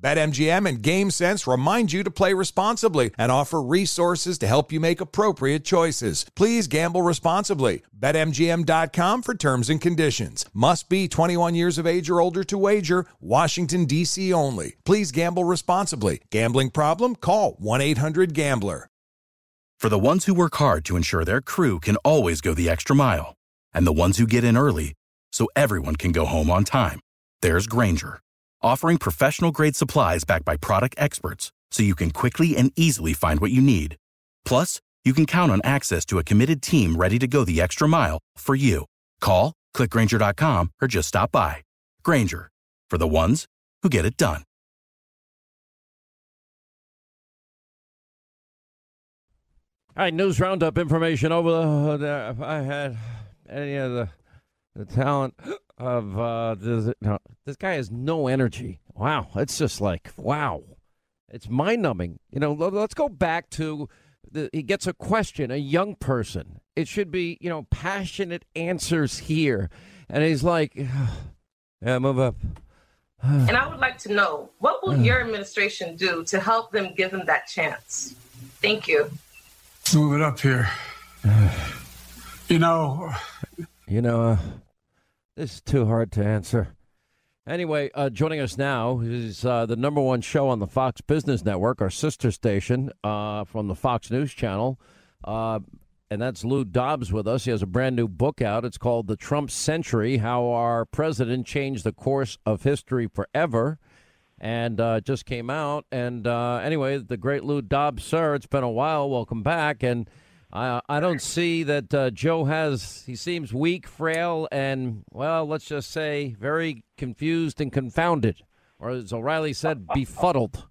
BetMGM and GameSense remind you to play responsibly and offer resources to help you make appropriate choices. Please gamble responsibly. BetMGM.com for terms and conditions. Must be 21 years of age or older to wager. Washington, D.C. only. Please gamble responsibly. Gambling problem? Call 1 800 Gambler. For the ones who work hard to ensure their crew can always go the extra mile, and the ones who get in early so everyone can go home on time, there's Grainger offering professional grade supplies backed by product experts so you can quickly and easily find what you need. Plus, you can count on access to a committed team ready to go the extra mile for you. Call, clickgrainger.com, or just stop by. Grainger, for the ones who get it done. All right, news roundup information over there. Uh, if I had any of the, the talent of uh, this, no, this guy has no energy. Wow, it's just like wow, it's mind numbing. You know, let's go back to the, he gets a question, a young person. It should be you know passionate answers here, and he's like, yeah, move up. and I would like to know what will your administration do to help them give them that chance? Thank you. Let's move it up here. you know. You know. Uh, this is too hard to answer. Anyway, uh, joining us now is uh, the number one show on the Fox Business Network, our sister station uh, from the Fox News Channel. Uh, and that's Lou Dobbs with us. He has a brand new book out. It's called The Trump Century How Our President Changed the Course of History Forever. And uh, just came out. And uh, anyway, the great Lou Dobbs, sir, it's been a while. Welcome back. And I I don't see that uh, Joe has. He seems weak, frail, and well, let's just say very confused and confounded, or as O'Reilly said, befuddled.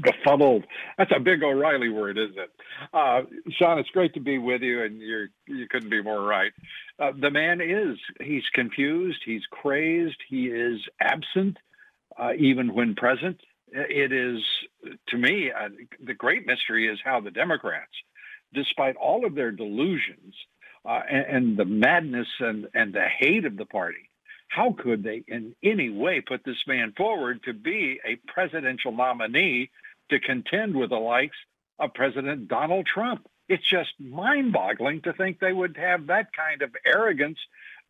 befuddled. That's a big O'Reilly word, isn't it? Uh, Sean, it's great to be with you, and you're you couldn't be more right. Uh, the man is he's confused, he's crazed, he is absent, uh, even when present. It is to me uh, the great mystery is how the Democrats despite all of their delusions uh, and, and, the madness and, and the hate of the party, how could they in any way put this man forward to be a presidential nominee to contend with the likes of President Donald Trump? It's just mind boggling to think they would have that kind of arrogance,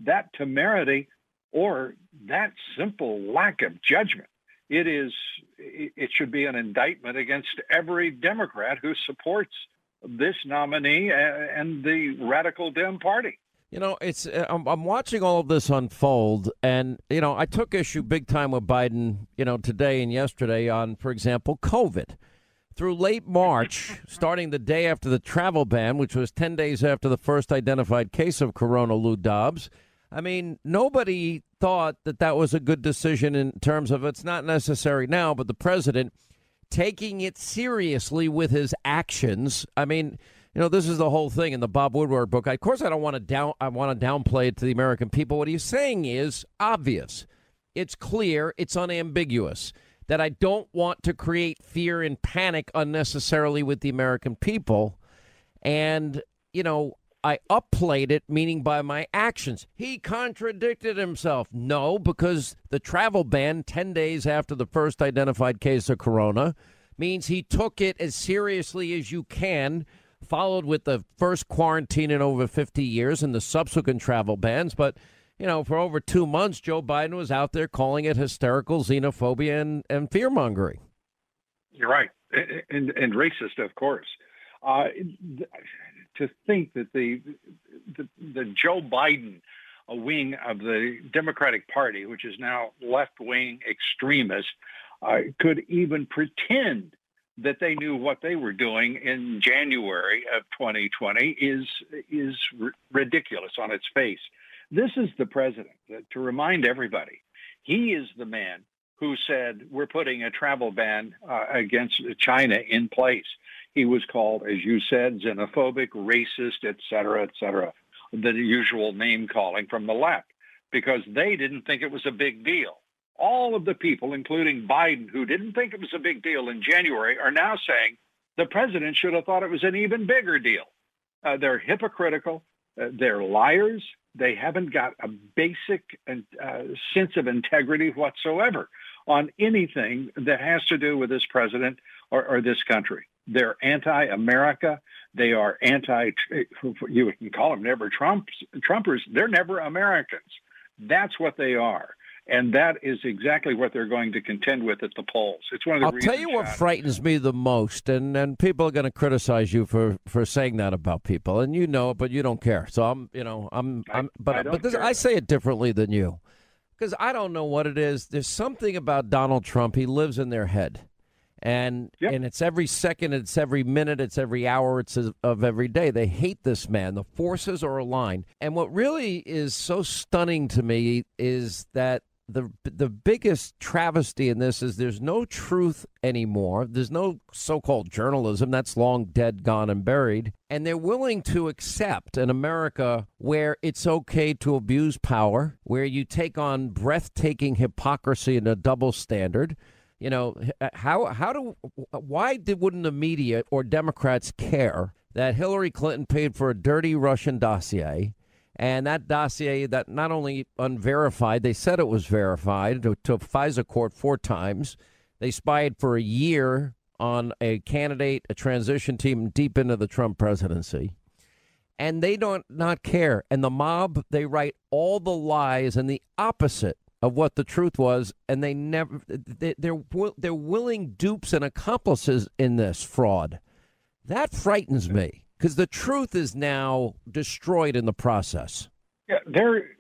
that temerity, or that simple lack of judgment. It is, it should be an indictment against every Democrat who supports this nominee and the radical Dem party. You know, it's uh, I'm, I'm, watching all of this unfold, and you know, I took issue big time with Biden, you know, today and yesterday on, for example, COVID. Through late March, starting the day after the travel ban, which was 10 days after the first identified case of corona, Lou Dobbs. I mean, nobody thought that that was a good decision in terms of it's not necessary now, but the president taking it seriously with his actions. I mean, you know, this is the whole thing in the Bob Woodward book. Of course, I don't want to down. I want to downplay it to the American people. What he's saying is obvious. It's clear. It's unambiguous that I don't want to create fear and panic unnecessarily with the American people. And you know, I upplayed it, meaning by my actions. He contradicted himself. No, because the travel ban 10 days after the first identified case of corona means he took it as seriously as you can followed with the first quarantine in over 50 years and the subsequent travel bans. But, you know, for over two months, Joe Biden was out there calling it hysterical xenophobia and, and fear mongering. You're right. And, and racist, of course. Uh, to think that the, the, the Joe Biden a wing of the Democratic Party, which is now left wing extremist, uh, could even pretend that they knew what they were doing in January of 2020 is is r- ridiculous on its face. This is the president. To remind everybody, he is the man who said we're putting a travel ban uh, against China in place. He was called, as you said, xenophobic, racist, et cetera, et cetera, the usual name calling from the left because they didn't think it was a big deal all of the people, including Biden, who didn't think it was a big deal in January, are now saying the president should have thought it was an even bigger deal. Uh, they're hypocritical. Uh, they're liars. They haven't got a basic uh, sense of integrity whatsoever on anything that has to do with this president or, or this country. They're anti-America. They are anti. You can call them never Trumps, Trumpers. They're never Americans. That's what they are. And that is exactly what they're going to contend with at the polls. It's one of the. I'll tell you what frightens me the most, and, and people are going to criticize you for, for saying that about people, and you know it, but you don't care. So I'm, you know, I'm, I'm, but I but this, I say it differently than you, because I don't know what it is. There's something about Donald Trump. He lives in their head, and yep. and it's every second, it's every minute, it's every hour, it's of every day. They hate this man. The forces are aligned, and what really is so stunning to me is that the the biggest travesty in this is there's no truth anymore. There's no so-called journalism that's long dead, gone and buried, and they're willing to accept an America where it's okay to abuse power, where you take on breathtaking hypocrisy and a double standard. You know, uh, how how do uh, why did wouldn't the media or Democrats care that Hillary Clinton paid for a dirty Russian dossier? And that dossier that not only unverified, they said it was verified to, to FISA court four times. They spied for a year on a candidate, a transition team deep into the Trump presidency. And they don't not care. And the mob, they write all the lies and the opposite of what the truth was, and they never they, they're they're willing dupes and accomplices in this fraud. That frightens me because the truth is now destroyed in the process. Yeah, they're.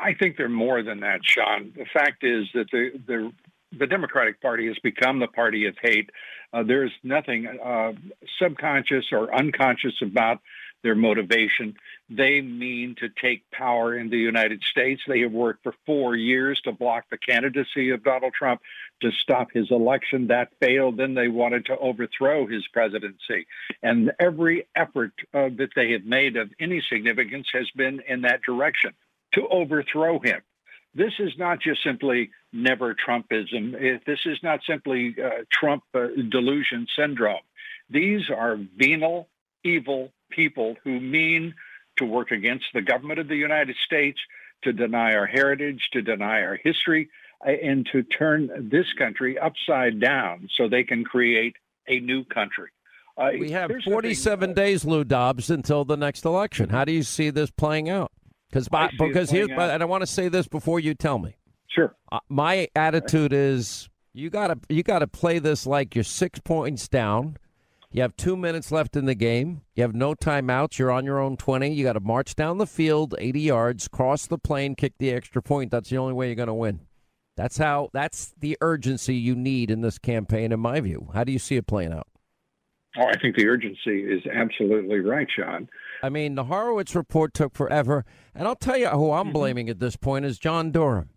I think they're more than that, Sean. The fact is that the the the Democratic Party has become the party of hate. Uh, there's nothing uh, subconscious or unconscious about their motivation. They mean to take power in the United States. They have worked for four years to block the candidacy of Donald Trump, to stop his election. That failed. Then they wanted to overthrow his presidency. And every effort uh, that they have made of any significance has been in that direction to overthrow him. This is not just simply never Trumpism. This is not simply uh, Trump uh, delusion syndrome. These are venal, evil people who mean to work against the government of the United States, to deny our heritage, to deny our history, uh, and to turn this country upside down so they can create a new country. Uh, we have 47 days, Lou Dobbs, until the next election. How do you see this playing out? Because because here's, out. and I want to say this before you tell me. Sure. Uh, my attitude is you gotta you gotta play this like you're six points down you have two minutes left in the game. You have no timeouts. You're on your own 20. You got to march down the field 80 yards, cross the plane, kick the extra point. That's the only way you're going to win. That's how. That's the urgency you need in this campaign, in my view. How do you see it playing out? Oh, I think the urgency is absolutely right, Sean. I mean, the Horowitz report took forever, and I'll tell you who I'm mm-hmm. blaming at this point is John Durham.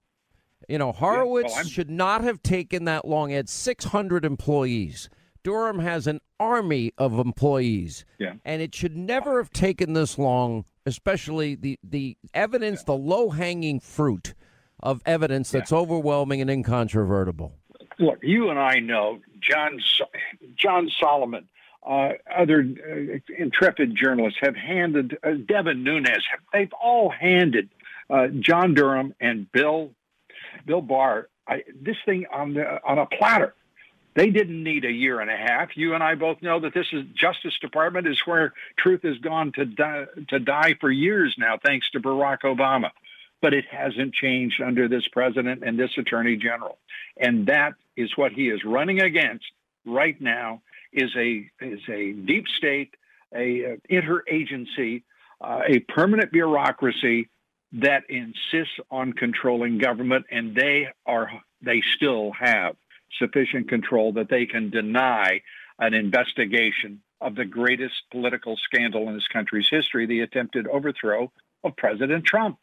You know, Horowitz yeah, well, should not have taken that long. He had 600 employees. Durham has an army of employees. Yeah. And it should never have taken this long, especially the, the evidence, yeah. the low hanging fruit of evidence that's yeah. overwhelming and incontrovertible. Look, you and I know John John Solomon, uh, other uh, intrepid journalists have handed uh, Devin Nunes. They've all handed uh, John Durham and Bill Bill Barr I, this thing on the on a platter They didn't need a year and a half. You and I both know that this is Justice Department is where truth has gone to die, to die for years now, thanks to Barack Obama. But it hasn't changed under this president and this attorney general, and that is what he is running against right now. Is a is a deep state, a, a interagency, uh, a permanent bureaucracy that insists on controlling government, and they are they still have sufficient control that they can deny an investigation of the greatest political scandal in this country's history, the attempted overthrow of President Trump.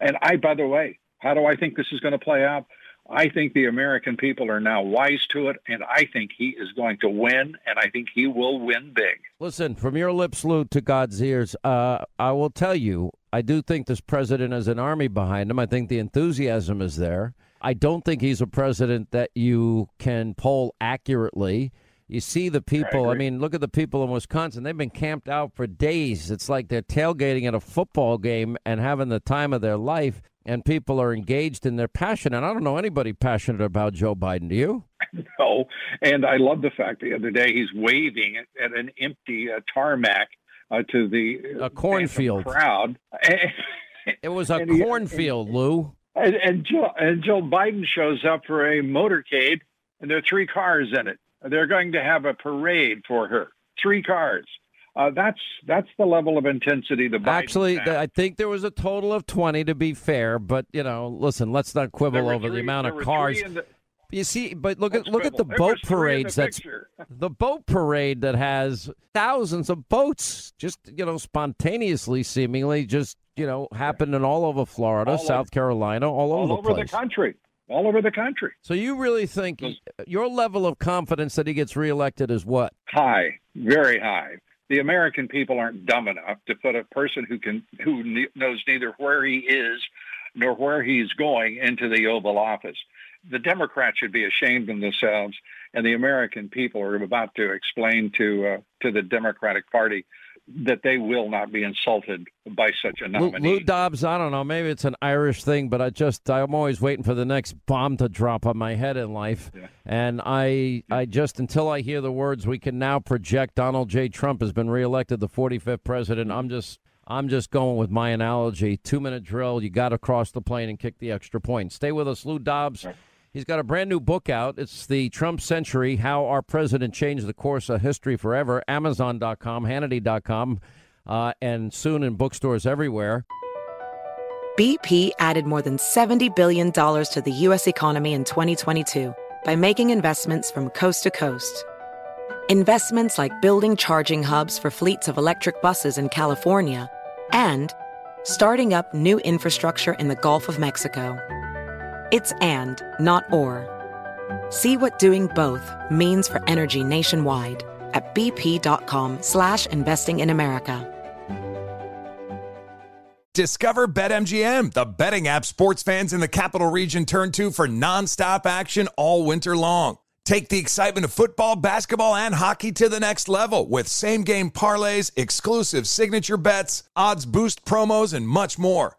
And I, by the way, how do I think this is going to play out? I think the American people are now wise to it, and I think he is going to win, and I think he will win big. Listen, from your lips, Lou, to God's ears, uh, I will tell you, I do think this president has an army behind him. I think the enthusiasm is there. I don't think he's a president that you can poll accurately. You see the people. I, I, mean, look at the people in Wisconsin. They've been camped out for days. It's like they're tailgating at a football game and having the time of their life. And people are engaged in their passion. And I don't know anybody passionate about Joe Biden. Do you? No. And I love the fact the other day he's waving at an empty uh, tarmac uh, to the a cornfield crowd. it was a cornfield, Lou. And, and Joe and Joe Biden shows up for a motorcade, and there are three cars in it. They're going to have a parade for her. Three cars. Uh, that's that's the level of intensity the Biden actually had. I think there was a total of twenty to be fair, but you know, listen, let's not quibble over three, the amount of cars. The, you see, but look at look at the there boat parades. The that's the boat parade that has thousands of boats, just you know, spontaneously, seemingly, just you know, happening all over Florida, all South over, Carolina, all, all over, over the country all over the country. So you really think your level of confidence that he gets reelected is what? High, very high. The American people aren't dumb enough to put a person who can who knows neither where he is nor where he's going into the Oval Office. The Democrats should be ashamed of themselves, and the American people are about to explain to uh, to the Democratic Party that they will not be insulted by such a nominee. Lou, Lou Dobbs, I don't know, maybe it's an Irish thing, but I just I'm always waiting for the next bomb to drop on my head in life. Yeah. And I I just until I hear the words we can now project Donald J. Trump has been reelected the 45th president, I'm just I'm just going with my analogy. Two minute drill, you got to cross the plane and kick the extra point. Stay with us, Lou Dobbs. He's got a brand new book out. It's The Trump Century How Our President Changed the Course of History Forever. Amazon.com, Hannity.com, uh, and soon in bookstores everywhere. BP added more than $70 billion to the U.S. economy in 2022 by making investments from coast to coast. Investments like building charging hubs for fleets of electric buses in California and starting up new infrastructure in the Gulf of Mexico. It's and, not or. See what doing both means for energy nationwide at bp.com slash investing in America. Discover BetMGM, the betting app sports fans in the capital region turn to for nonstop action all winter long. Take the excitement of football, basketball, and hockey to the next level with same game parlays, exclusive signature bets, odds boost promos, and much more.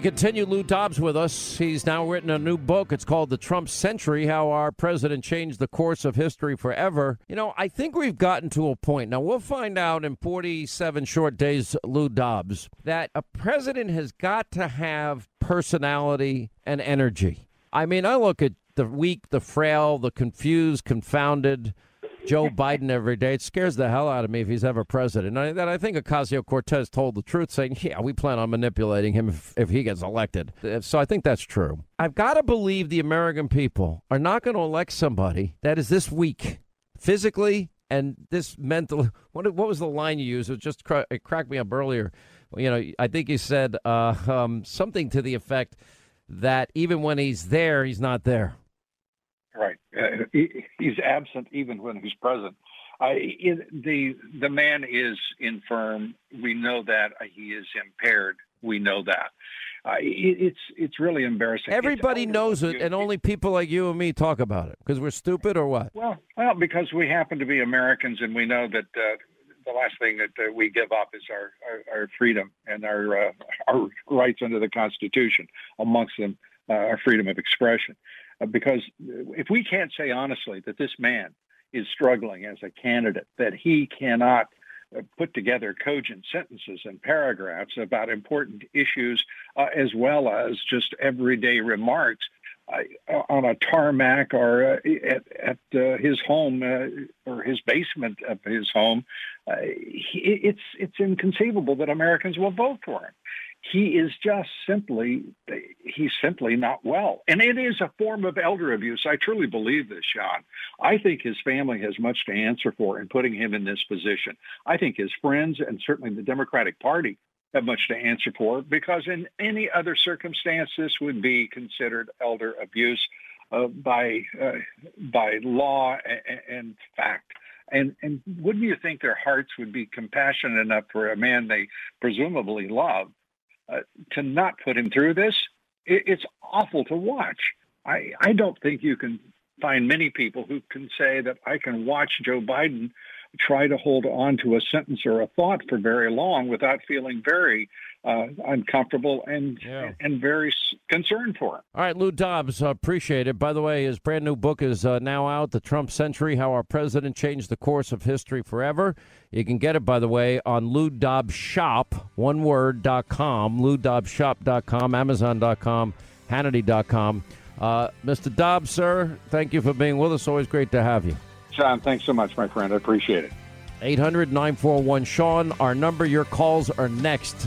We continue. Lou Dobbs with us. He's now written a new book. It's called The Trump Century How Our President Changed the Course of History Forever. You know, I think we've gotten to a point. Now, we'll find out in 47 short days, Lou Dobbs, that a president has got to have personality and energy. I mean, I look at the weak, the frail, the confused, confounded. Joe Biden every day. It scares the hell out of me if he's ever president. And I, I think Ocasio Cortez told the truth, saying, yeah, we plan on manipulating him if, if he gets elected. So I think that's true. I've got to believe the American people are not going to elect somebody that is this weak physically and this mental. What, what was the line you used? It just cra- it cracked me up earlier. You know, I think you said uh, um, something to the effect that even when he's there, he's not there. Right. Uh, he, he's absent even when he's present. It, the the man is infirm. We know that uh, he is impaired. We know that. Uh, it, it's it's really embarrassing. Everybody knows it, and only people like you and me talk about it because we're stupid or what? Well, well, because we happen to be Americans, and we know that uh, the last thing that uh, we give up is our our, our freedom and our uh, our rights under the Constitution, amongst them uh, our freedom of expression. Uh, because if we can't say honestly that this man is struggling as a candidate, that he cannot uh, put together cogent sentences and paragraphs about important issues, uh, as well as just everyday remarks uh, on a tarmac or uh, at, at uh, his home or his basement of his home. He, it's it's inconceivable that Americans will vote for him he is just simply he's simply not well. And it is a form of elder abuse. I truly believe this sean. I think his family has much to answer for in putting him in this position. I think his friends and certainly the democratic party have much to answer for because in any other circumstance this would be considered elder abuse uh, by uh, by law and, and fact. And and wouldn't you think their hearts would be compassionate enough for a man they presumably love uh, to not put him through this, it, it's awful to watch. I, I don't think you can find many people who can say that I can watch Joe Biden try to hold on to a sentence or a thought for very long without feeling very uh, uncomfortable and yeah. and very concerned for him. All right, Lou Dobbs, appreciate it. By the way, his brand new book is uh, now out, "The Trump Century: How Our President Changed the Course of History Forever." You can get it, by the way, on Lou Dobbs Shop, one word dot com, LouDobbsShop.com, Amazon.com, Hannity.com. Uh, Mr. Dobbs, sir, thank you for being with us. Always great to have you. Sean, thanks so much, my friend. I appreciate it. 800 941 Sean, our number. Your calls are next.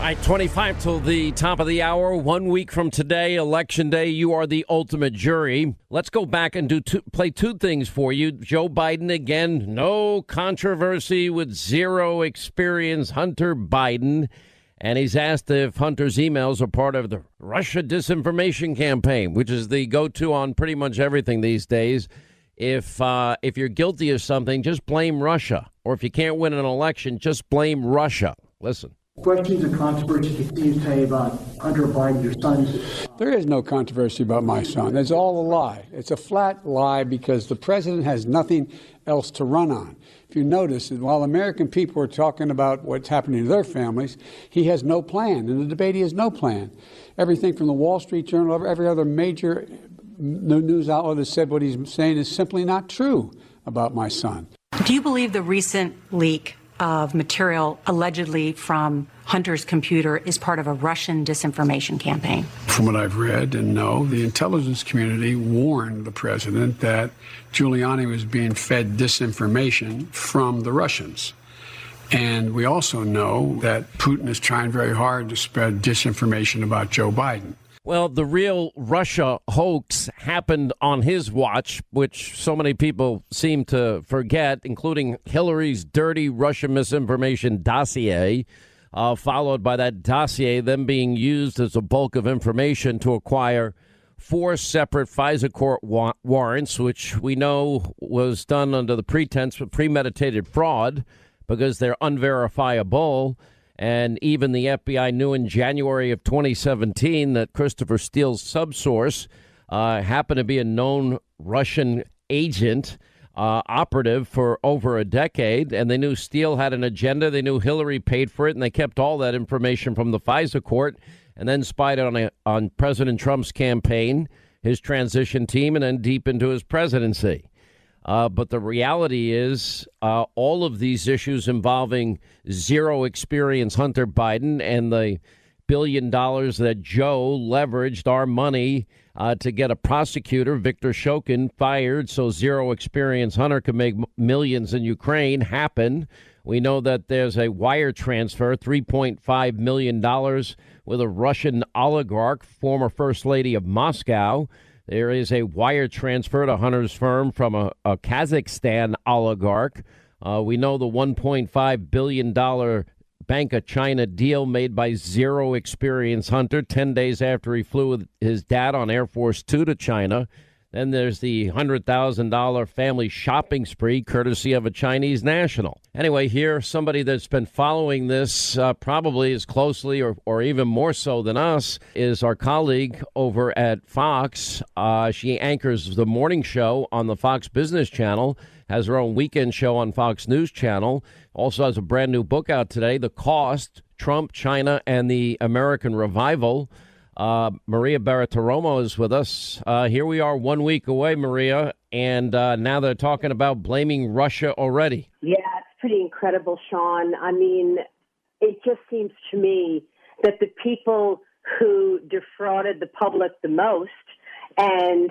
Right, 25 till the top of the hour. One week from today, Election Day, you are the ultimate jury. Let's go back and do two, play two things for you. Joe Biden, again, no controversy with zero experience. Hunter Biden. And he's asked if Hunter's emails are part of the Russia disinformation campaign, which is the go to on pretty much everything these days. If, uh, if you're guilty of something, just blame Russia. Or if you can't win an election, just blame Russia. Listen. Questions of controversy continue to say about Hunter Biden, your son. There is no controversy about my son. It's all a lie. It's a flat lie because the president has nothing else to run on. If you notice, while American people are talking about what's happening to their families, he has no plan. In the debate, he has no plan. Everything from the Wall Street Journal, every other major news outlet has said what he's saying is simply not true about my son. Do you believe the recent leak of material allegedly from Hunter's computer is part of a Russian disinformation campaign. From what I've read and know, the intelligence community warned the president that Giuliani was being fed disinformation from the Russians. And we also know that Putin is trying very hard to spread disinformation about Joe Biden. Well, the real Russia hoax happened on his watch, which so many people seem to forget, including Hillary's dirty Russia misinformation dossier, uh, followed by that dossier then being used as a bulk of information to acquire four separate FISA court wa- warrants, which we know was done under the pretense of premeditated fraud because they're unverifiable. And even the FBI knew in January of 2017 that Christopher Steele's subsource uh, happened to be a known Russian agent. Uh, operative for over a decade, and they knew Steele had an agenda. They knew Hillary paid for it, and they kept all that information from the FISA court, and then spied on a, on President Trump's campaign, his transition team, and then deep into his presidency. Uh, but the reality is, uh, all of these issues involving zero experience Hunter Biden and the billion dollars that Joe leveraged our money uh, to get a prosecutor, Victor Shokin, fired so zero experience Hunter could make millions in Ukraine happen. We know that there's a wire transfer, $3.5 million with a Russian oligarch, former First Lady of Moscow. There is a wire transfer to Hunter's firm from a, a Kazakhstan oligarch. Uh, we know the $1.5 billion Bank of China deal made by zero experience Hunter 10 days after he flew with his dad on Air Force Two to China. Then there's the $100,000 family shopping spree courtesy of a Chinese national. Anyway, here, somebody that's been following this uh, probably as closely or, or even more so than us is our colleague over at Fox. Uh, she anchors the morning show on the Fox Business Channel, has her own weekend show on Fox News Channel, also has a brand new book out today The Cost Trump, China, and the American Revival. Uh, Maria Bartiromo is with us. Uh, here we are, one week away, Maria, and uh, now they're talking about blaming Russia already. Yeah, it's pretty incredible, Sean. I mean, it just seems to me that the people who defrauded the public the most and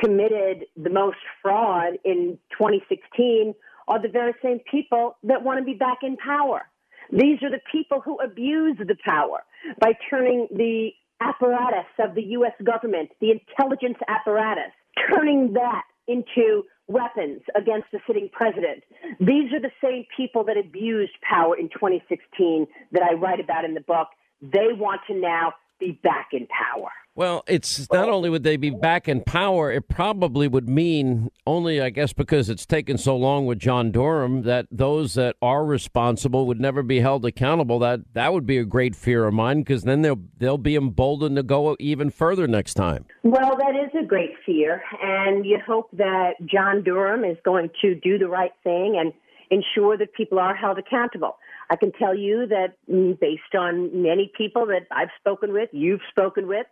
committed the most fraud in 2016 are the very same people that want to be back in power. These are the people who abuse the power by turning the apparatus of the U.S. government, the intelligence apparatus, turning that into weapons against the sitting president. These are the same people that abused power in 2016 that I write about in the book. They want to now be back in power. Well, it's not only would they be back in power, it probably would mean only, I guess, because it's taken so long with John Durham, that those that are responsible would never be held accountable. That that would be a great fear of mine, because then they'll they'll be emboldened to go even further next time. Well, that is a great fear, and you hope that John Durham is going to do the right thing and ensure that people are held accountable. I can tell you that mm, based on many people that I've spoken with, you've spoken with,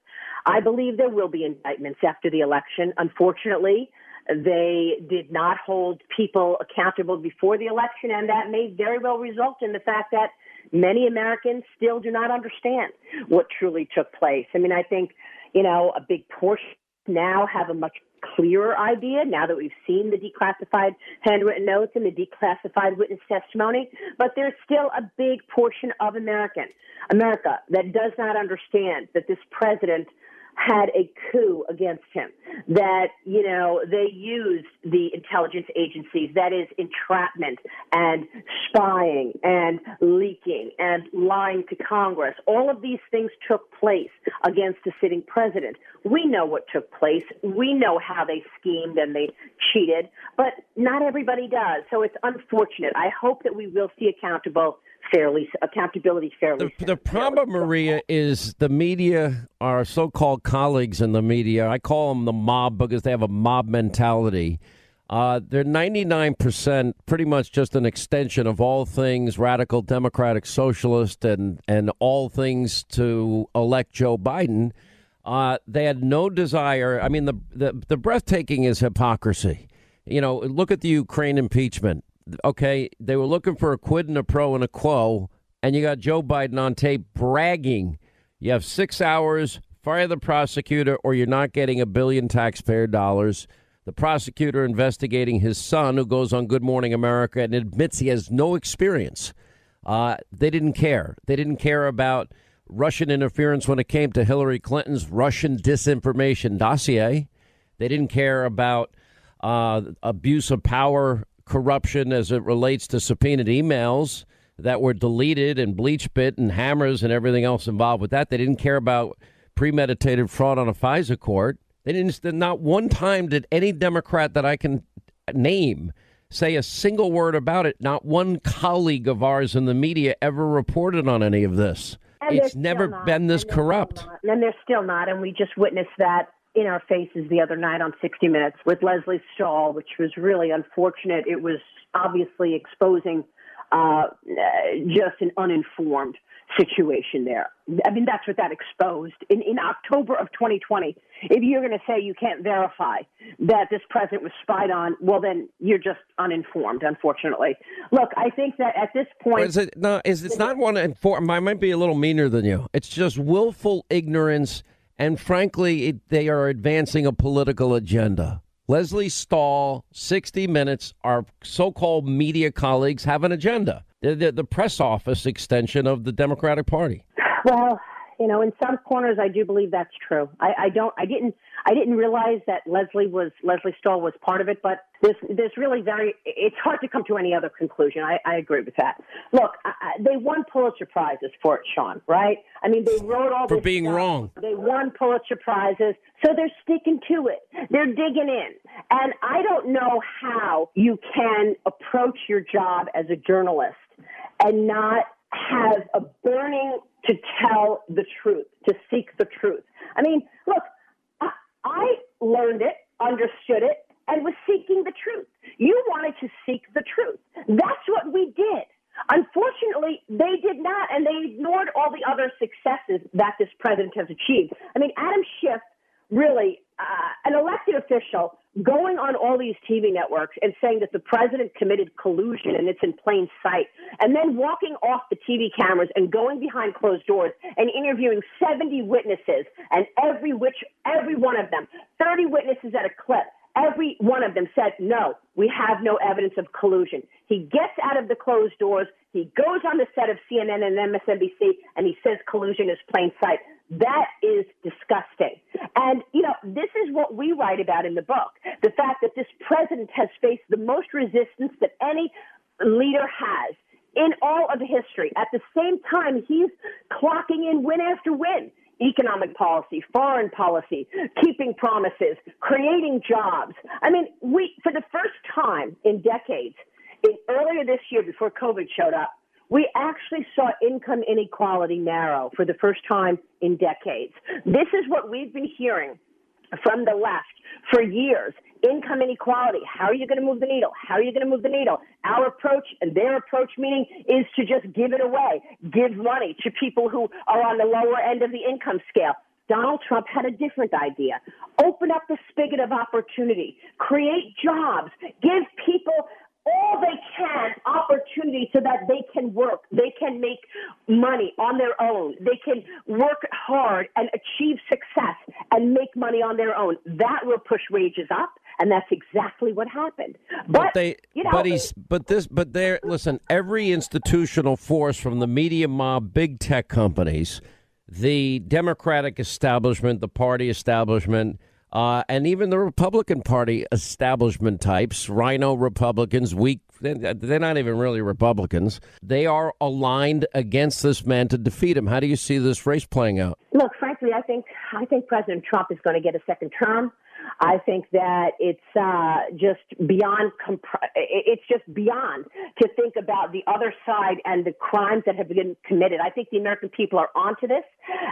I believe there will be indictments after the election. Unfortunately, they did not hold people accountable before the election, and that may very well result in the fact that many Americans still do not understand what truly took place. I mean, I think, you know, a big portion now have a much clearer idea now that we've seen the declassified handwritten notes and the declassified witness testimony. But there's still a big portion of American America that does not understand that this president had a coup against him, that, you know, they used the intelligence agencies, that is entrapment and spying and leaking and lying to Congress. All of these things took place against the sitting president. We know what took place. We know how they schemed and they cheated, but not everybody does. So it's unfortunate. I hope that we will see accountable fairly accountability fairly. The, the problem, Maria, is the media, our so-called colleagues in the media. I call them the mob because they have a mob mentality. Uh, they're 99% pretty much just an extension of all things radical democratic socialist and, and all things to elect Joe Biden. Uh, they had no desire. I mean, the, the, the breathtaking is hypocrisy. You know, look at the Ukraine impeachment okay, they were looking for a quid and a pro and a quo, and you got Joe Biden on tape bragging. You have six hours, fire the prosecutor, or you're not getting a billion taxpayer dollars. The prosecutor investigating his son, who goes on Good Morning America and admits he has no experience. Uh, they didn't care. They didn't care about Russian interference when it came to Hillary Clinton's Russian disinformation dossier. They didn't care about uh, abuse of power corruption as it relates to subpoenaed emails that were deleted and bleach bit and hammers and everything else involved with that. They didn't care about premeditated fraud on a FISA court. They didn't. Not one time did any Democrat that I can name say a single word about it. Not one colleague of ours in the media ever reported on any of this. And it's never been this and corrupt. And they're still not. And we just witnessed that in our faces the other night on 60 Minutes with Lesley Stahl, which was really unfortunate. It was obviously exposing uh, just an uninformed situation there. I mean, that's what that exposed in, in October of 2020. If you're going to say you can't verify that this president was spied on, well, then you're just uninformed, unfortunately. Look, I think that at this point. Is it, is, it's not one inform. I might be a little meaner than you. It's just willful ignorance and frankly, it, they are advancing a political agenda. Lesley Stahl, 60 Minutes, our so called media colleagues have an agenda. They're, they're the press office extension of the Democratic Party. Well, you know, in some corners, I do believe that's true. I, I don't, I didn't, I didn't realize that Lesley was Lesley Stahl was part of it, but there's, there's really very, it's hard to come to any other conclusion. I, I agree with that. Look, I, they won Pulitzer prizes for it, Sean. Right? I mean, they wrote all for being stuff. wrong. They won Pulitzer prizes, so they're sticking to it. They're digging in, and I don't know how you can approach your job as a journalist and not have a burning to tell the truth, to seek the truth. I mean, look, I, learned it, understood it, and was seeking the truth. You wanted to seek the truth. That's what we did. Unfortunately, they did not, and they ignored all the other successes that this president has achieved. I mean, Adam Schiff really uh, an elected official going on all these TV networks and saying that the president committed collusion and it's in plain sight, and then walking off the TV cameras and going behind closed doors and interviewing 70 witnesses, and every which every one of them, 30 witnesses at a clip, every one of them said, no, we have no evidence of collusion. He gets out of the closed doors. He goes on the set of CNN and MSNBC and he says collusion is plain sight. That is disgusting. And, you know, this is what we write about in the book. The fact that this president has faced the most resistance that any leader has in all of history. At the same time, he's clocking in win after win economic policy, foreign policy, keeping promises, creating jobs. I mean, we, for the first time in decades, in, earlier this year before COVID showed up, we actually saw income inequality narrow for the first time in decades. This is what we've been hearing from the left for years. Income inequality. How are you going to move the needle? How are you going to move the needle? Our approach and their approach meaning is to just give it away, give money to people who are on the lower end of the income scale. Donald Trump had a different idea. Open up the spigot of opportunity, create jobs, give people all they can opportunity so that they can work, they can make money on their own, they can work hard and achieve success and make money on their own. That will push wages up. And that's exactly what happened. But, but they, you know, but he's, but this, but there. Listen, every institutional force from the media mob, big tech companies, the Democratic establishment, the party establishment, uh, and even the Republican Party establishment types, rhino Republicans, weak, they're not even really Republicans. They are aligned against this man to defeat him. How do you see this race playing out? Look, frankly, I think I think President Trump is going to get a second term. I think that it's uh, just beyond. Comp- it's just beyond to think about the other side and the crimes that have been committed. I think the American people are onto this,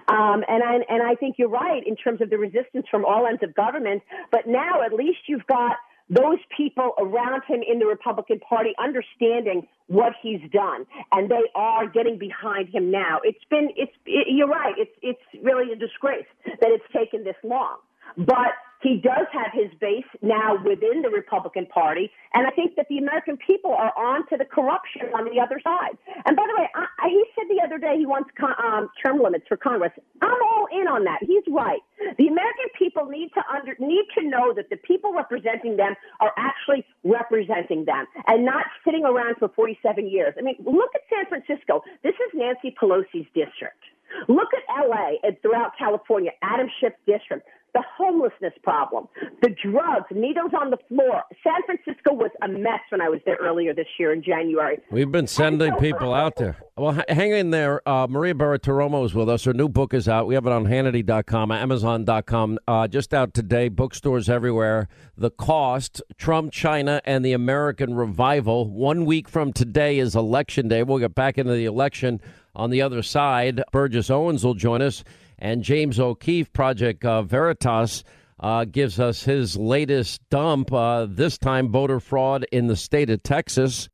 um, and I and I think you're right in terms of the resistance from all ends of government. But now, at least you've got those people around him in the Republican Party understanding what he's done, and they are getting behind him now. It's been, it's, it, you're right. It's, it's really a disgrace that it's taken this long. But he does have his base now within the Republican Party, and I think that the American people are on to the corruption on the other side. And by the way, I, I, he said the other day he wants con, um, term limits for Congress. I'm all in on that. He's right. The American people need to under need to know that the people representing them are actually representing them and not sitting around for 47 years. I mean, look at San Francisco. This is Nancy Pelosi's district. Look at LA and throughout California, Adam Schiff's district the homelessness problem, the drugs, needles on the floor. San Francisco was a mess when I was there earlier this year in January. We've been sending people out there. Well, hang in there. Uh, Maria Bartiromo is with us. Her new book is out. We have it on Hannity.com, Amazon.com. Uh, just out today, bookstores everywhere. The Cost, Trump, China, and the American Revival. One week from today is Election Day. We'll get back into the election on the other side. Burgess Owens will join us. And James O'Keefe, Project uh, Veritas, uh, gives us his latest dump, uh, this time voter fraud in the state of Texas.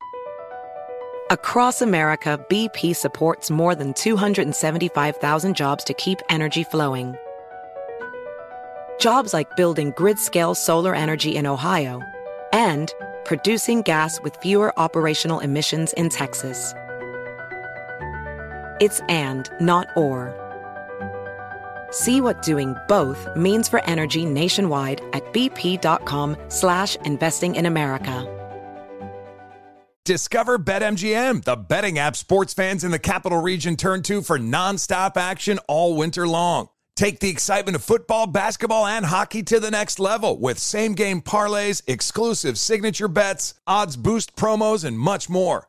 Across America, BP supports more than 275,000 jobs to keep energy flowing. Jobs like building grid scale solar energy in Ohio and producing gas with fewer operational emissions in Texas. It's and, not or. See what doing both means for energy nationwide at bp.com slash investing in America. Discover BetMGM, the betting app sports fans in the capital region turn to for nonstop action all winter long. Take the excitement of football, basketball, and hockey to the next level with same game parlays, exclusive signature bets, odds boost promos, and much more.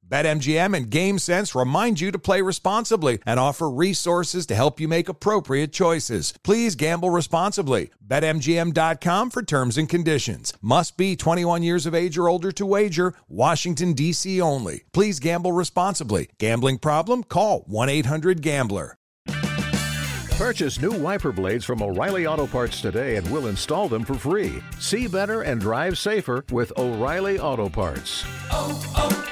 BetMGM and GameSense remind you to play responsibly and offer resources to help you make appropriate choices. Please gamble responsibly. BetMGM.com for terms and conditions. Must be 21 years of age or older to wager. Washington, D.C. only. Please gamble responsibly. Gambling problem? Call 1 800 Gambler. Purchase new wiper blades from O'Reilly Auto Parts today and we'll install them for free. See better and drive safer with O'Reilly Auto Parts. Oh, oh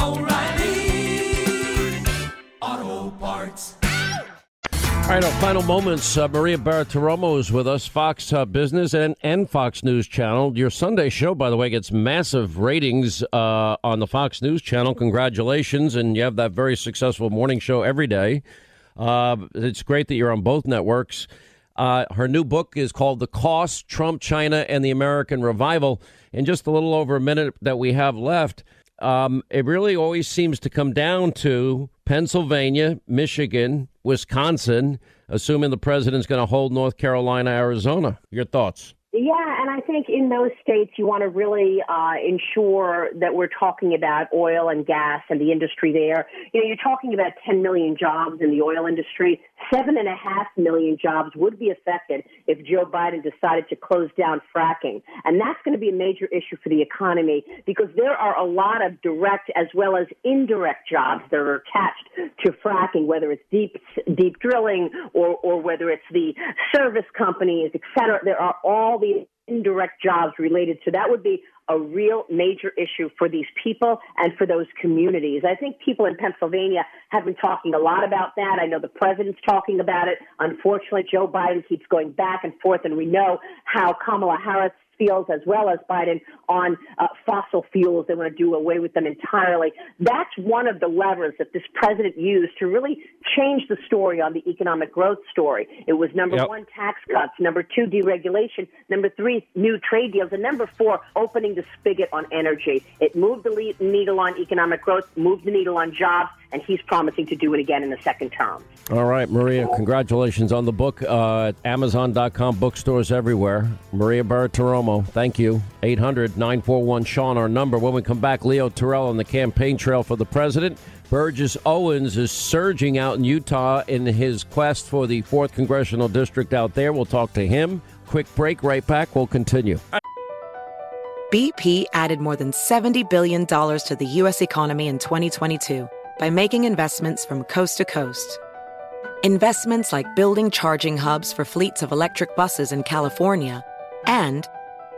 O'Reilly Auto Parts. All right, our final moments. Uh, Maria Bartiromo is with us, Fox uh, Business and, and Fox News Channel. Your Sunday show, by the way, gets massive ratings uh, on the Fox News Channel. Congratulations. And you have that very successful morning show every day. Uh, it's great that you're on both networks. Uh, her new book is called The Cost Trump, China, and the American Revival. In just a little over a minute that we have left, um, it really always seems to come down to Pennsylvania, Michigan, Wisconsin, assuming the president's going to hold North Carolina, Arizona. Your thoughts? Yeah, and I think in those states you want to really uh, ensure that we're talking about oil and gas and the industry there. You know, you're talking about 10 million jobs in the oil industry. Seven and a half million jobs would be affected if Joe Biden decided to close down fracking. And that's going to be a major issue for the economy because there are a lot of direct as well as indirect jobs that are attached to fracking, whether it's deep, deep drilling or, or whether it's the service companies, et cetera. There are all these indirect jobs related to that would be a real major issue for these people and for those communities. I think people in Pennsylvania have been talking a lot about that. I know the president's talking about it. Unfortunately, Joe Biden keeps going back and forth, and we know how Kamala Harris feels, as well as Biden, on uh, fossil fuels. They want to do away with them entirely. That's one of the levers that this president used to really change the story on the economic growth story. It was number yep. one, tax cuts, number two, deregulation, number three, new trade deals, and number four, opening the spigot on energy. It moved the needle on economic growth, moved the needle on jobs, and he's promising to do it again in the second term. All right, Maria, congratulations on the book. Uh, Amazon.com, bookstores everywhere. Maria Bartiromo, thank you. 800 941 Sean, our number. When we come back, Leo Terrell on the campaign trail for the president. Burgess Owens is surging out in Utah in his quest for the 4th Congressional District out there. We'll talk to him. Quick break, right back. We'll continue. BP added more than $70 billion to the U.S. economy in 2022 by making investments from coast to coast. Investments like building charging hubs for fleets of electric buses in California and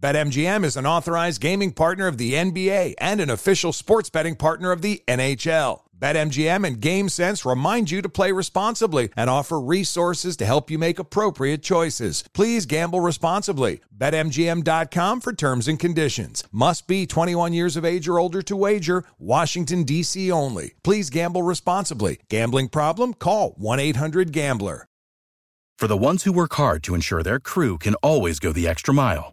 BetMGM is an authorized gaming partner of the NBA and an official sports betting partner of the NHL. BetMGM and GameSense remind you to play responsibly and offer resources to help you make appropriate choices. Please gamble responsibly. BetMGM.com for terms and conditions. Must be 21 years of age or older to wager. Washington, D.C. only. Please gamble responsibly. Gambling problem? Call 1 800 Gambler. For the ones who work hard to ensure their crew can always go the extra mile,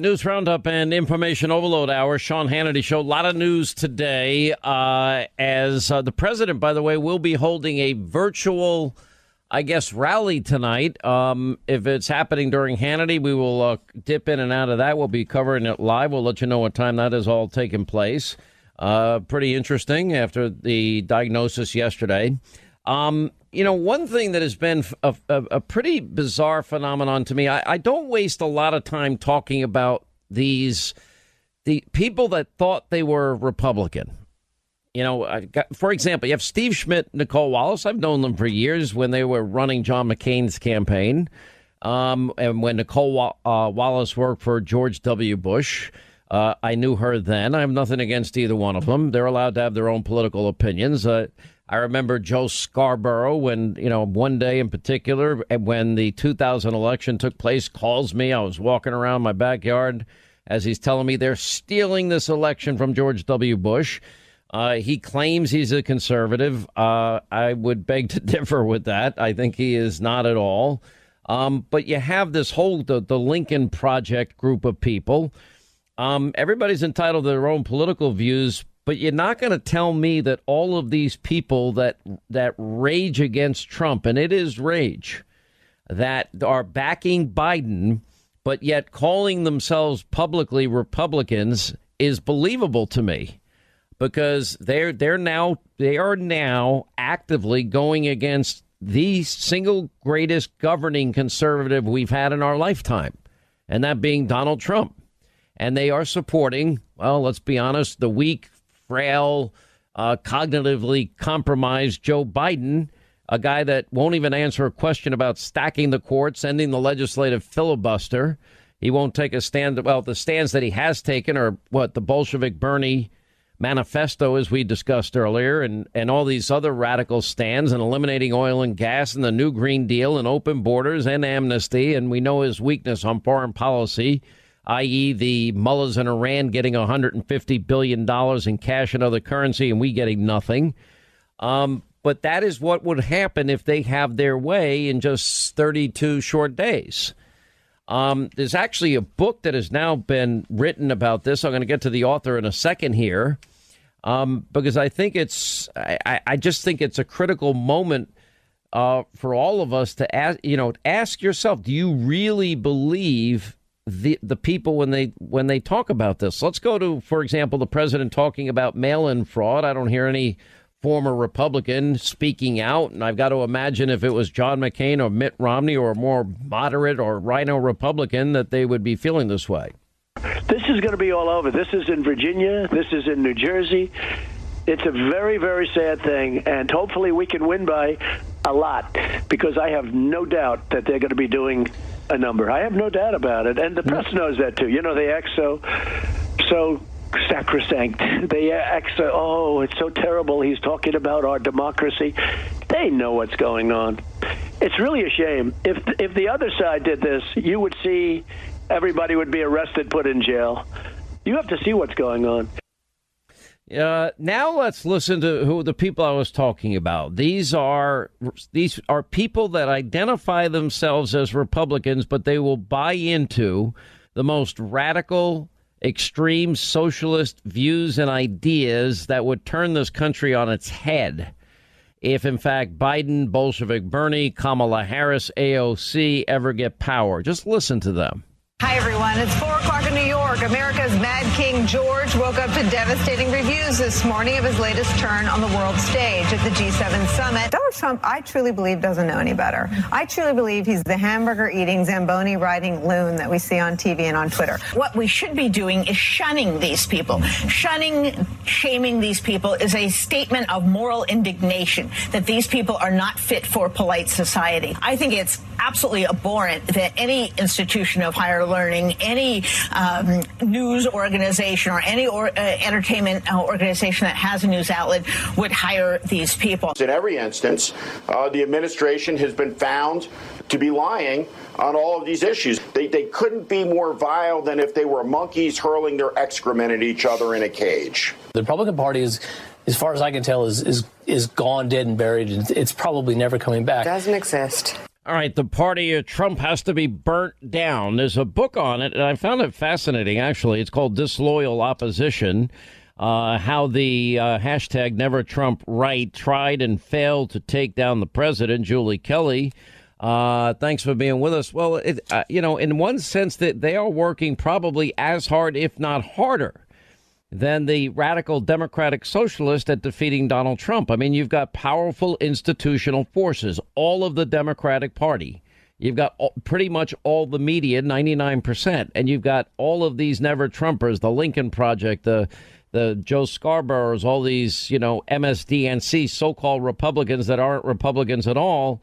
News Roundup and Information Overload Hour. Sean Hannity Show. A lot of news today uh, as uh, the president, by the way, will be holding a virtual I guess, rally tonight. Um, if it's happening during Hannity, we will uh, dip in and out of that. We'll be covering it live. We'll let you know what time that is all taking place. Uh, pretty interesting after the diagnosis yesterday. Um, you know, one thing that has been a, a, a pretty bizarre phenomenon to me, I, I don't waste a lot of time talking about these the people that thought they were Republican. You know, got, for example, you have Steve Schmidt, Nicolle Wallace. I've known them for years when they were running John McCain's campaign, um, and when Nicolle uh, Wallace worked for George W. Bush. Uh, I knew her then. I have nothing against either one of them. They're allowed to have their own political opinions. Uh, I remember Joe Scarborough when, you know, one day in particular, when the 2000 election took place, calls me. I was walking around my backyard as he's telling me they're stealing this election from George W. Bush. Uh, he claims he's a conservative. Uh, I would beg to differ with that. I think he is not at all. Um, but you have this whole the, the Lincoln Project group of people. Um, everybody's entitled to their own political views, but you're not going to tell me that all of these people that that rage against Trump, and it is rage, that are backing Biden, but yet calling themselves publicly Republicans is believable to me because they're they're now they are now actively going against the single greatest governing conservative we've had in our lifetime, and that being Donald Trump. And they are supporting, well, let's be honest, the weak, frail, uh, cognitively compromised Joe Biden, a guy that won't even answer a question about stacking the courts, ending the legislative filibuster. He won't take a stand. Well, the stands that he has taken are what the Bolshevik Bernie manifesto, as we discussed earlier, and, and all these other radical stands and eliminating oil and gas and the new Green Deal and open borders and amnesty. And we know his weakness on foreign policy, i.e., the mullahs in Iran getting $150 billion in cash and other currency and we getting nothing. Um, but that is what would happen if they have their way in just 32 short days. Um, there's actually a book that has now been written about this. I'm going to get to the author in a second here, um, because I think it's I, I, just think it's a critical moment uh, for all of us to ask. You know, ask yourself: Do you really believe the the people when they when they talk about this? Let's go to, for example, the president talking about mail-in fraud. I don't hear any former Republican speaking out. And I've got to imagine if it was John McCain or Mitt Romney or a more moderate or Rhino Republican, that they would be feeling this way. This is going to be all over. This is in Virginia. This is in New Jersey. It's a very, very sad thing, and hopefully we can win by a lot because I have no doubt that they're going to be doing a number. I have no doubt about it, and the hmm. press knows that too. You know, they act so so sacrosanct. They act so, oh, it's so terrible. He's talking about our democracy. They know what's going on. It's really a shame. If if the other side did this, you would see everybody would be arrested, put in jail. You have to see what's going on. Uh, now let's listen to who the people I was talking about. These are these are people that identify themselves as Republicans, but they will buy into the most radical extreme socialist views and ideas that would turn this country on its head if, in fact, Biden, Bolshevik Bernie, Kamala Harris, AOC ever get power. Just listen to them. Hi, everyone. It's 4 o'clock in New York. America's Mad King George woke up to devastating reviews this morning of his latest turn on the world stage at the G7 summit. Donald Trump, I truly believe, doesn't know any better. I truly believe he's the hamburger eating, Zamboni riding loon that we see on TV and on Twitter. What we should be doing is shunning these people. Shunning, shaming these people is a statement of moral indignation that these people are not fit for polite society. I think it's absolutely abhorrent that any institution of higher learning, any um, news organization or any or, uh, entertainment uh, organization that has a news outlet would hire these people. In every instance, uh, the administration has been found to be lying on all of these issues. They, they couldn't be more vile than if they were monkeys hurling their excrement at each other in a cage. The Republican Party is as far as I can tell, is is is gone, dead, and buried. It's probably never coming back. Doesn't exist. All right, the party of Trump has to be burnt down. There's a book on it, and I found it fascinating, actually. It's called Disloyal Opposition uh, How the uh, hashtag Never Trump Right tried and failed to take down the president, Julie Kelly. Uh, thanks for being with us. Well, it, uh, you know, in one sense, that they are working probably as hard, if not harder than the radical democratic socialist at defeating Donald Trump. I mean, you've got powerful institutional forces, all of the Democratic Party. You've got all, pretty much all the media, 99%. And you've got all of these never Trumpers, the Lincoln Project, the the Joe Scarboroughs, all these, you know, MSDNC so-called Republicans that aren't Republicans at all.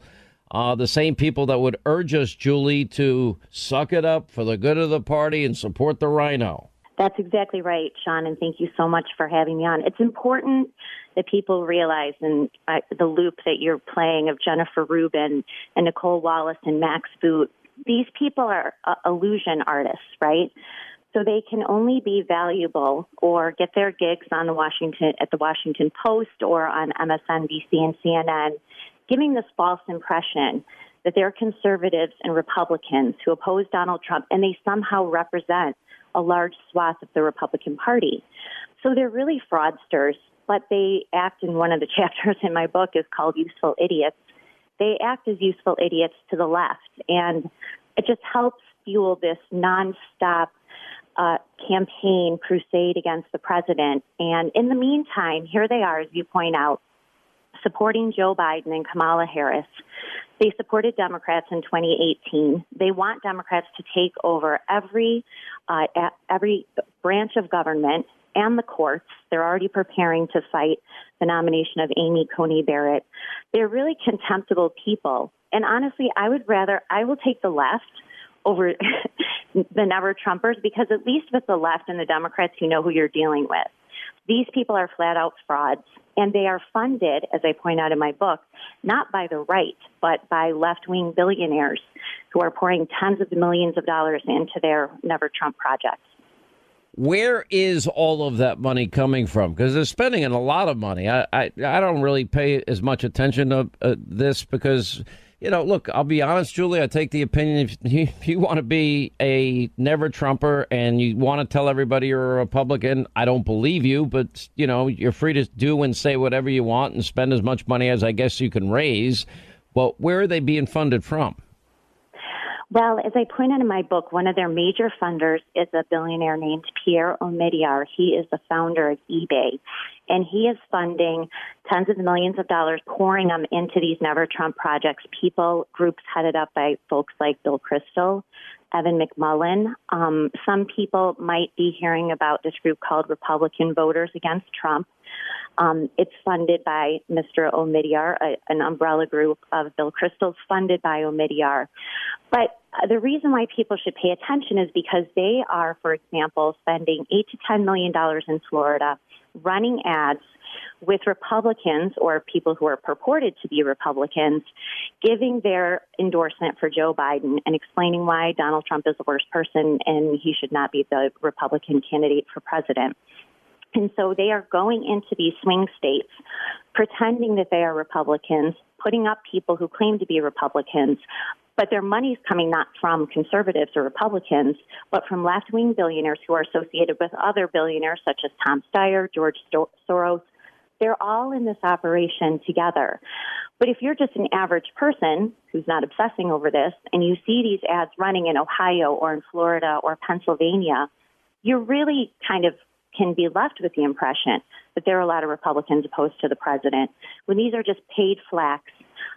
Uh, the same people that would urge us, Julie, to suck it up for the good of the party and support the RINO. That's exactly right, Sean, and thank you so much for having me on. It's important that people realize and uh, the loop that you're playing of Jennifer Rubin and Nicolle Wallace and Max Boot. These people are uh, illusion artists, right? So they can only be valuable or get their gigs on the Washington at the Washington Post or on MSNBC and CNN, giving this false impression that they're conservatives and Republicans who oppose Donald Trump, and they somehow represent a large swath of the Republican Party. So they're really fraudsters, but they act in one of the chapters in my book is called Useful Idiots. They act as useful idiots to the left, and it just helps fuel this nonstop uh, campaign crusade against the president. And in the meantime, here they are, as you point out, supporting Joe Biden and Kamala Harris. They supported Democrats in 2018. They want Democrats to take over every uh, every branch of government and the courts. They're already preparing to fight the nomination of Amy Coney Barrett. They're really contemptible people. And honestly, I would rather I will take the left over the never Trumpers because at least with the left and the Democrats, you know who you're dealing with. These people are flat out frauds, and they are funded, as I point out in my book, not by the right, but by left wing billionaires who are pouring tens of millions of dollars into their Never Trump projects. Where is all of that money coming from? Because they're spending a lot of money. I, I, I don't really pay as much attention to uh, this because you know, look, I'll be honest, Julie. I take the opinion if you, if you want to be a never Trumper and you want to tell everybody you're a Republican, I don't believe you, but, you know, you're free to do and say whatever you want and spend as much money as I guess you can raise. But where are they being funded from? Well, as I point out in my book, one of their major funders is a billionaire named Pierre Omidyar. He is the founder of eBay, and he is funding tens of millions of dollars, pouring them into these Never Trump projects. People, groups headed up by folks like Bill Kristol, Evan McMullin. Um, some people might be hearing about this group called Republican Voters Against Trump. Um, it's funded by Mr. Omidyar, a, an umbrella group of Bill Kristol's funded by Omidyar. But uh, the reason why people should pay attention is because they are, for example, spending eight to ten million dollars in Florida running ads with Republicans or people who are purported to be Republicans giving their endorsement for Joe Biden and explaining why Donald Trump is the worst person and he should not be the Republican candidate for president. And so they are going into these swing states, pretending that they are Republicans, putting up people who claim to be Republicans, but their money is coming not from conservatives or Republicans, but from left wing billionaires who are associated with other billionaires such as Tom Steyer, George Soros. They're all in this operation together. But if you're just an average person who's not obsessing over this and you see these ads running in Ohio or in Florida or Pennsylvania, you're really kind of can be left with the impression that there are a lot of Republicans opposed to the president when these are just paid flacks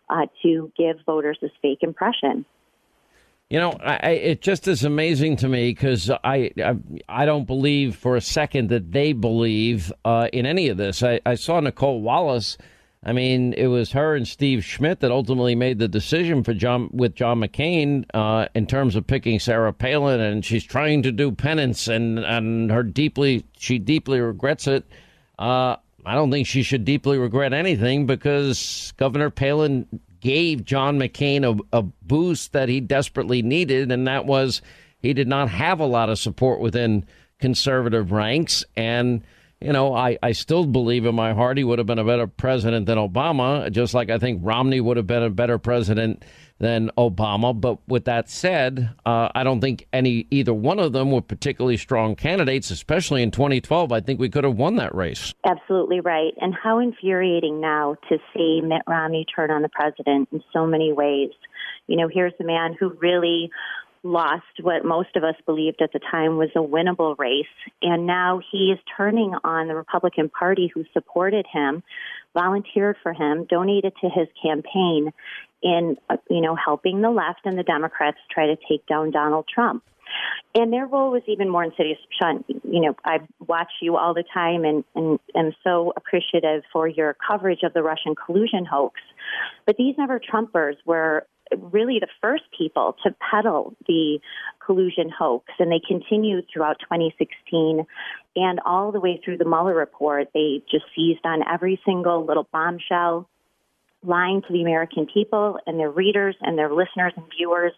uh, to give voters this fake impression. You know, I, it just is amazing to me because I, I, I don't believe for a second that they believe uh, in any of this. I, I saw Nicolle Wallace. I mean, it was her and Steve Schmidt that ultimately made the decision for John with John McCain uh, in terms of picking Sarah Palin, and she's trying to do penance, and and her deeply she deeply regrets it. Uh, I don't think she should deeply regret anything because Governor Palin gave John McCain a, a boost that he desperately needed, and that was he did not have a lot of support within conservative ranks. And, you know, I, I still believe in my heart he would have been a better president than Obama, just like I think Romney would have been a better president than Obama. But with that said, uh, I don't think any either one of them were particularly strong candidates, especially in 2012. I think we could have won that race. Absolutely right. And how infuriating now to see Mitt Romney turn on the president in so many ways. You know, here's a man who really lost what most of us believed at the time was a winnable race. And now he is turning on the Republican Party who supported him, volunteered for him, donated to his campaign in, uh, you know, helping the left and the Democrats try to take down Donald Trump. And their role was even more insidious. Sean, you know, I watch you all the time and, and am so appreciative for your coverage of the Russian collusion hoax. But these never Trumpers were really the first people to peddle the collusion hoax, and they continued throughout 2016 and all the way through the Mueller report. They just seized on every single little bombshell lying to the American people and their readers and their listeners and viewers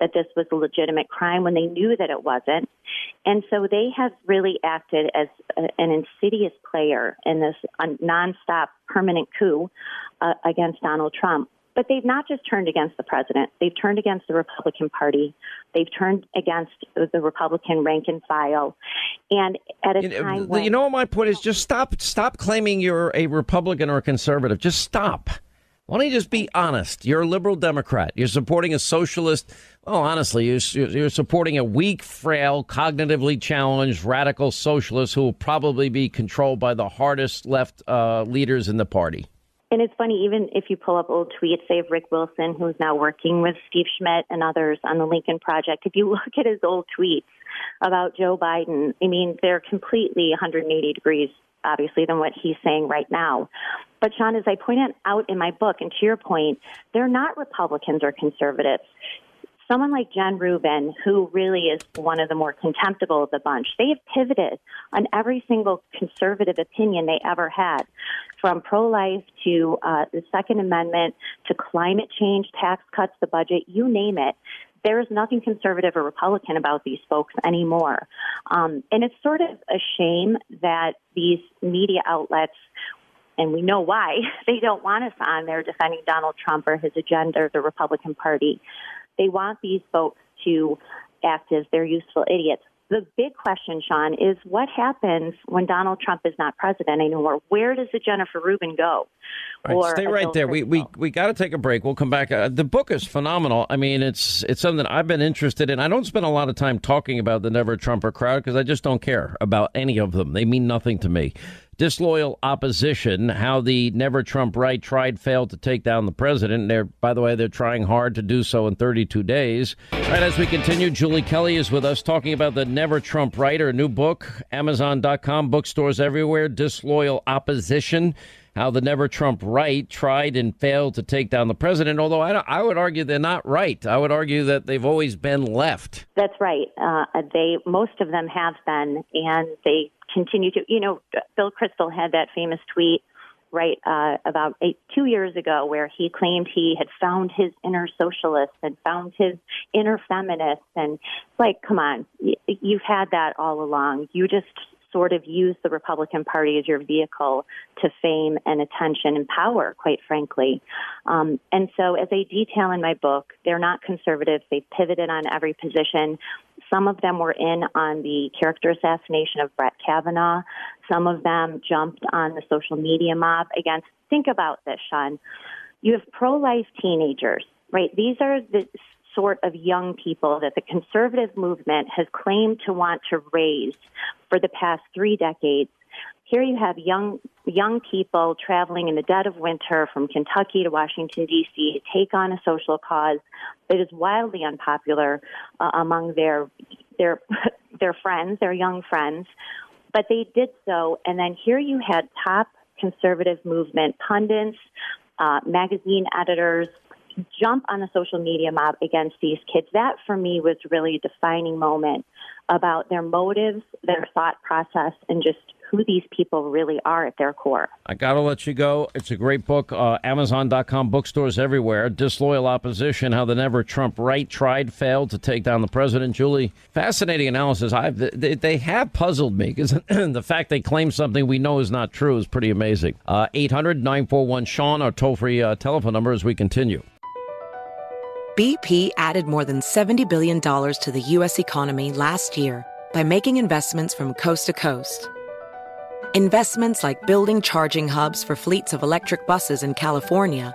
that this was a legitimate crime when they knew that it wasn't. And so they have really acted as a, an insidious player in this nonstop permanent coup uh, against Donald Trump. But they've not just turned against the president, they've turned against the Republican Party. They've turned against the Republican rank and file. And at a you time know, when. you know what my point is? Just stop stop claiming you're a Republican or a conservative. Just stop. Why don't you just be honest? You're a liberal Democrat. You're supporting a socialist. Well, honestly, you're, you're supporting a weak, frail, cognitively challenged, radical socialist who will probably be controlled by the hardest left uh, leaders in the party. And it's funny, even if you pull up old tweets, say of Rick Wilson, who's now working with Steve Schmidt and others on the Lincoln Project, if you look at his old tweets about Joe Biden, I mean, they're completely 180 degrees, obviously, than what he's saying right now. But, Sean, as I pointed out in my book, and to your point, they're not Republicans or conservatives someone like Jen Rubin, who really is one of the more contemptible of the bunch, they have pivoted on every single conservative opinion they ever had, from pro life to uh, the Second Amendment to climate change, tax cuts, the budget, you name it. There is nothing conservative or Republican about these folks anymore. Um, and it's sort of a shame that these media outlets and we know why they don't want us on there defending Donald Trump or his agenda or the Republican Party. They want these folks to act as their useful idiots. The big question, Sean, is what happens when Donald Trump is not president anymore? Where does the Jennifer Rubin go? Right, stay right there. We we we got to take a break. We'll come back. Uh, the book is phenomenal. I mean, it's it's something I've been interested in. I don't spend a lot of time talking about the Never Trumper crowd because I just don't care about any of them. They mean nothing to me disloyal opposition, how the never Trump right tried, failed to take down the president. They're, by the way, they're trying hard to do so in 32 days. Right as we continue, Julie Kelly is with us talking about the never Trump right, her new book, Amazon.com, bookstores everywhere, Disloyal Opposition. How the never Trump right tried and failed to take down the president. Although I, I would argue they're not right. I would argue that they've always been left. That's right. Uh, they most of them have been, and they continue to. You know, Bill Kristol had that famous tweet right uh, about eight, two years ago where he claimed he had found his inner socialist and found his inner feminist and it's like come on you've had that all along you just sort of use the Republican Party as your vehicle to fame and attention and power, quite frankly. Um, and so, as I detail in my book, they're not conservatives. They've pivoted on every position. Some of them were in on the character assassination of Brett Kavanaugh. Some of them jumped on the social media mob against. Think about this, Sean. You have pro life teenagers, right? These are the sort of young people that the conservative movement has claimed to want to raise for the past three decades. Here you have young young people traveling in the dead of winter from Kentucky to Washington D.C. to take on a social cause that is wildly unpopular uh, among their their their friends, their young friends. But they did so, and then here you had top conservative movement pundits, uh, magazine editors, jump on the social media mob against these kids. That for me was really a defining moment about their motives, their thought process, and just who these people really are at their core. I got to let you go. It's a great book. Uh, Amazon.com, bookstores everywhere. Disloyal Opposition How the Never Trump Right Tried, Failed to Take Down the President. Julie, fascinating analysis. I've, they, they have puzzled me because the fact they claim something we know is not true is pretty amazing. Uh, 800 941 Sean, our toll free uh, telephone number as we continue. BP added more than $70 billion to the U.S. economy last year by making investments from coast to coast. Investments like building charging hubs for fleets of electric buses in California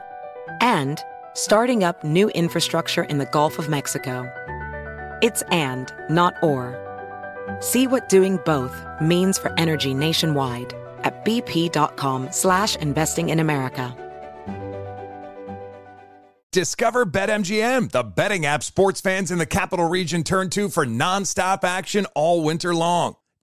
and starting up new infrastructure in the Gulf of Mexico. It's and, not or. See what doing both means for energy nationwide at bp.com slash investing in America. Discover BetMGM, the betting app sports fans in the capital region turn to for nonstop action all winter long.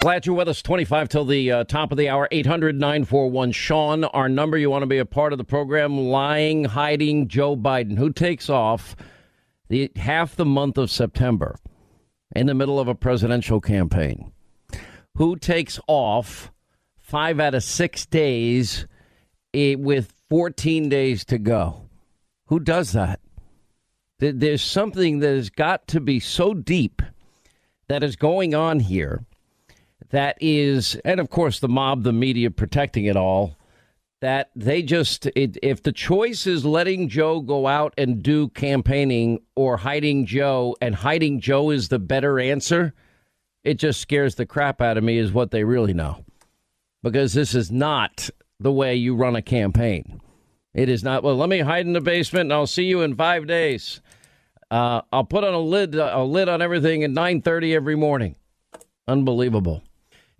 Glad you're with us. 25 till the uh, top of the hour. 800 941 Sean, our number. You want to be a part of the program. Lying, hiding Joe Biden, who takes off the half the month of September in the middle of a presidential campaign. Who takes off five out of six days eh, with 14 days to go? Who does that? There's something that has got to be so deep that is going on here that is, and of course, the mob, the media protecting it all that they just it, if the choice is letting Joe go out and do campaigning or hiding Joe and hiding Joe is the better answer, it just scares the crap out of me is what they really know. Because this is not the way you run a campaign. It is not, well, let me hide in the basement and I'll see you in 5 days. Uh, I'll put on a lid a lid on everything at 9:30 every morning. Unbelievable.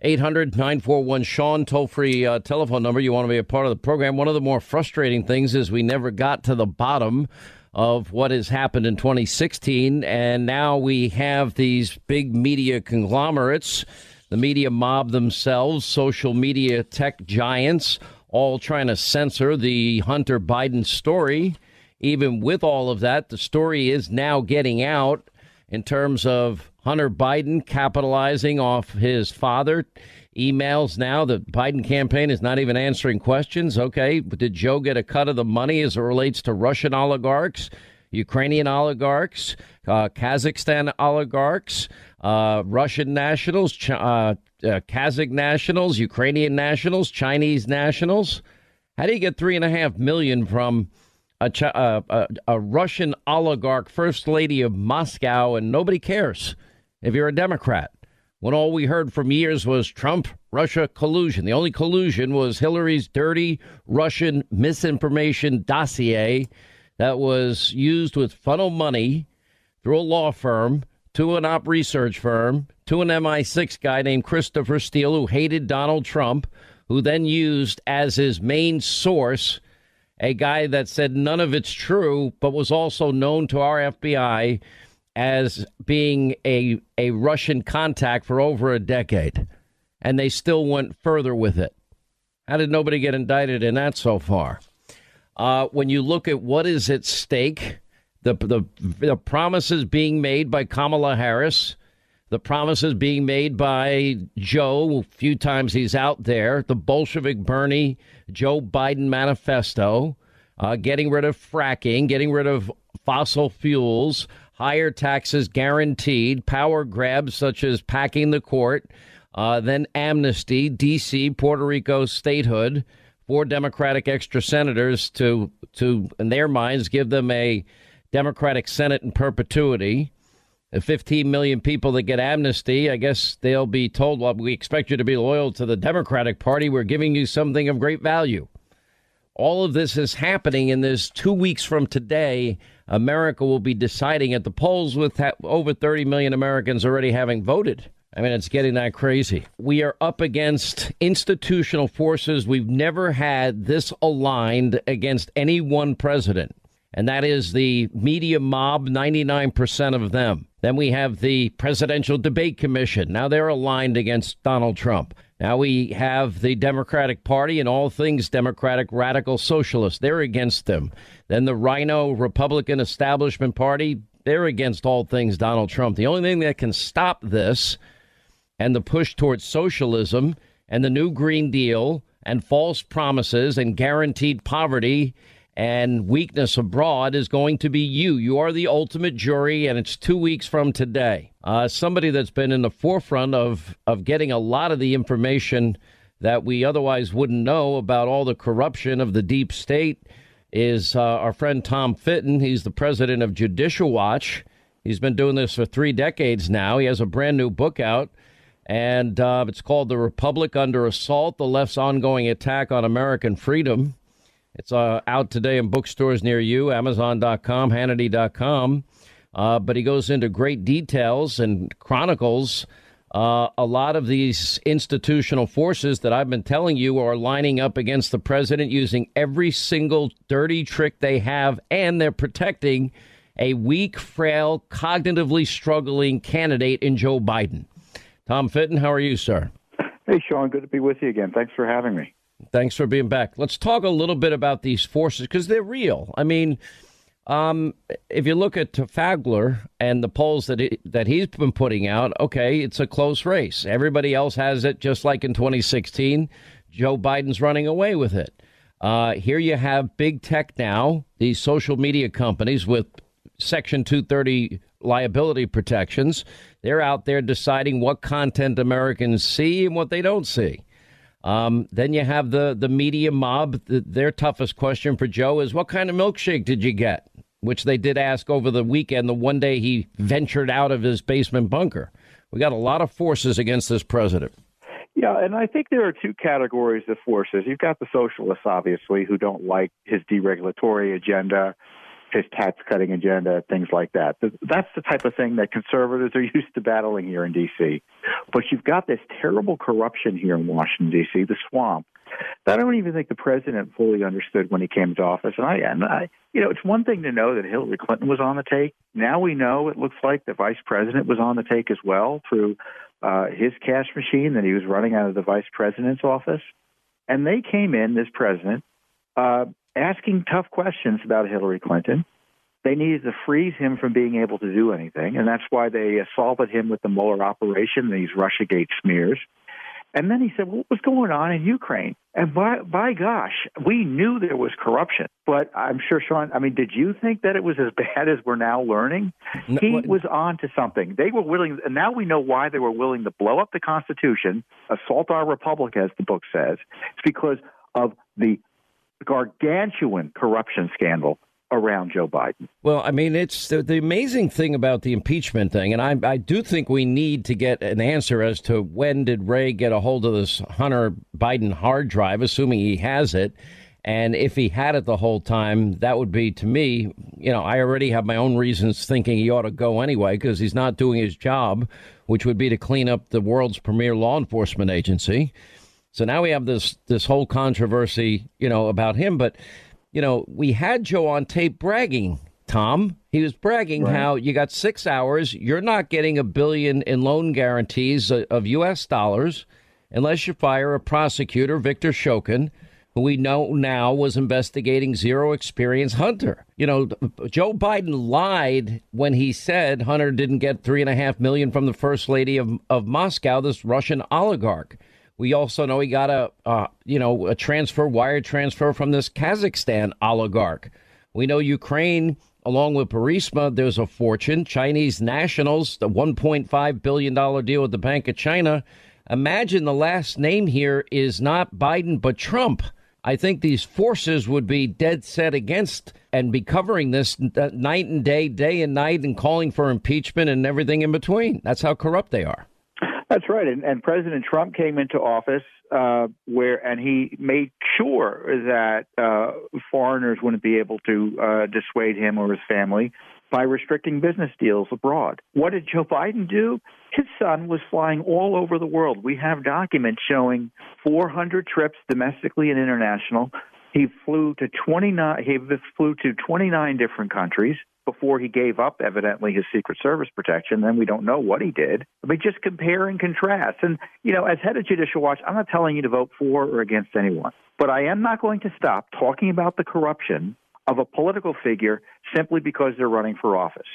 800 941 Sean, toll free uh, telephone number. You want to be a part of the program. One of the more frustrating things is we never got to the bottom of what has happened in 2016. And now we have these big media conglomerates, the media mob themselves, social media tech giants, all trying to censor the Hunter Biden story. Even with all of that, the story is now getting out in terms of Hunter Biden capitalizing off his father. Emails now. The Biden campaign is not even answering questions. Okay, did Joe get a cut of the money as it relates to Russian oligarchs, Ukrainian oligarchs, uh, Kazakhstan oligarchs, uh, Russian nationals, Ch- uh, uh Kazakh nationals, Ukrainian nationals, Chinese nationals? How do you get three and a half million from? A, uh, a, a, Russian oligarch, first lady of Moscow, and nobody cares if you're a Democrat. When all we heard from years was Trump Russia collusion. The only collusion was Hillary's dirty Russian misinformation dossier that was used with funnel money through a law firm to an op research firm to an MI6 guy named Christopher Steele who hated Donald Trump, who then used as his main source a guy that said none of it's true, but was also known to our FBI as being a, a Russian contact for over a decade, and they still went further with it. How did nobody get indicted in that so far? Uh, when you look at what is at stake, the, the, the promises being made by Kamala Harris, the promises being made by Joe, a few times he's out there, the Bolshevik Bernie Joe Biden manifesto, uh, getting rid of fracking, getting rid of fossil fuels, higher taxes guaranteed, power grabs such as packing the court, uh, then amnesty, D.C., Puerto Rico statehood, for Democratic extra senators to, to, in their minds, give them a Democratic Senate in perpetuity. The 15 million people that get amnesty, I guess they'll be told, well, we expect you to be loyal to the Democratic Party. We're giving you something of great value. All of this is happening in this two weeks from today America will be deciding at the polls with ha- over 30 million Americans already having voted. I mean, it's getting that crazy. We are up against institutional forces we've never had this aligned against any one president, and that is the media mob, 99% of them. Then we have the Presidential Debate Commission. Now they're aligned against Donald Trump. Now we have the Democratic Party and all things Democratic radical socialists. They're against them. Then the Rhino Republican Establishment Party, they're against all things Donald Trump. The only thing that can stop this and the push towards socialism and the new Green Deal and false promises and guaranteed poverty and weakness abroad is going to be you. You are the ultimate jury, and it's two weeks from today. Uh, somebody that's been in the forefront of, of getting a lot of the information that we otherwise wouldn't know about all the corruption of the deep state is uh, our friend Tom Fitton. He's the president of Judicial Watch. He's been doing this for three decades now. He has a brand new book out, and uh, it's called The Republic Under Assault The Left's Ongoing Attack on American Freedom. It's uh, out today in bookstores near you, Amazon.com, Hannity.com. Uh, but he goes into great details and chronicles uh, a lot of these institutional forces that I've been telling you are lining up against the president using every single dirty trick they have, and they're protecting a weak, frail, cognitively struggling candidate in Joe Biden. Tom Fitton, how are you, sir? Hey, Sean, good to be with you again. Thanks for having me. Thanks for being back. Let's talk a little bit about these forces because they're real. I mean, um, if you look at Fagler and the polls that he, that he's been putting out, okay, it's a close race. Everybody else has it, just like in 2016. Joe Biden's running away with it. Uh, here you have big tech now, these social media companies with Section 230 liability protections. They're out there deciding what content Americans see and what they don't see. Um, then you have the the media mob. The, their toughest question for Joe is, "What kind of milkshake did you get?" Which they did ask over the weekend. The one day he ventured out of his basement bunker. We got a lot of forces against this president. Yeah, and I think there are two categories of forces. You've got the socialists, obviously, who don't like his deregulatory agenda his tax cutting agenda, things like that. That's the type of thing that conservatives are used to battling here in D.C. But you've got this terrible corruption here in Washington, D.C., the swamp. That I don't even think the president fully understood when he came to office. And I, and I, you know, it's one thing to know that Hillary Clinton was on the take. Now we know it looks like the vice president was on the take as well through uh, his cash machine that he was running out of the vice president's office. And they came in, this president, uh, asking tough questions about Hillary Clinton. They needed to freeze him from being able to do anything, and that's why they assaulted him with the Mueller operation, these Russiagate smears. And then he said, What was going on in Ukraine? And by, by gosh, we knew there was corruption. But I'm sure, Sean, I mean, did you think that it was as bad as we're now learning? No, he what? was on to something. They were willing, and now we know why they were willing to blow up the Constitution, assault our republic, as the book says. It's because of the gargantuan corruption scandal around Joe Biden. Well, I mean, it's the, the, amazing thing about the impeachment thing, and I, I do think we need to get an answer as to when did Wray get a hold of this Hunter Biden hard drive, assuming he has it. And if he had it the whole time, that would be to me, you know, I already have my own reasons thinking he ought to go anyway because he's not doing his job, which would be to clean up the world's premier law enforcement agency. So now we have this this whole controversy, you know, about him. But you know, we had Joe on tape bragging. Tom, he was bragging right. how you got six hours. You're not getting a billion in loan guarantees of U.S. dollars unless you fire a prosecutor, Victor Shokin, who we know now was investigating zero experience Hunter. You know, Joe Biden lied when he said Hunter didn't get three and a half million from the first lady of, of Moscow, this Russian oligarch. We also know he got a, uh, you know, a transfer, wire transfer from this Kazakhstan oligarch. We know Ukraine, along with Burisma, there's a fortune. Chinese nationals, the $1.5 billion deal with the Bank of China. Imagine the last name here is not Biden, but Trump. I think these forces would be dead set against and be covering this night and day, day and night, and calling for impeachment and everything in between. That's how corrupt they are. That's right, and, and President Trump came into office uh, where, and he made sure that uh, foreigners wouldn't be able to uh, dissuade him or his family by restricting business deals abroad. What did Joe Biden do? His son was flying all over the world. We have documents showing 400 trips domestically and international. He flew to 29. He flew to 29 different countries before he gave up, evidently, his Secret Service protection. Then we don't know what he did. Mean, just compare and contrast. And, you know, as head of Judicial Watch, I'm not telling you to vote for or against anyone, but I am not going to stop talking about the corruption of a political figure simply because they're running for office.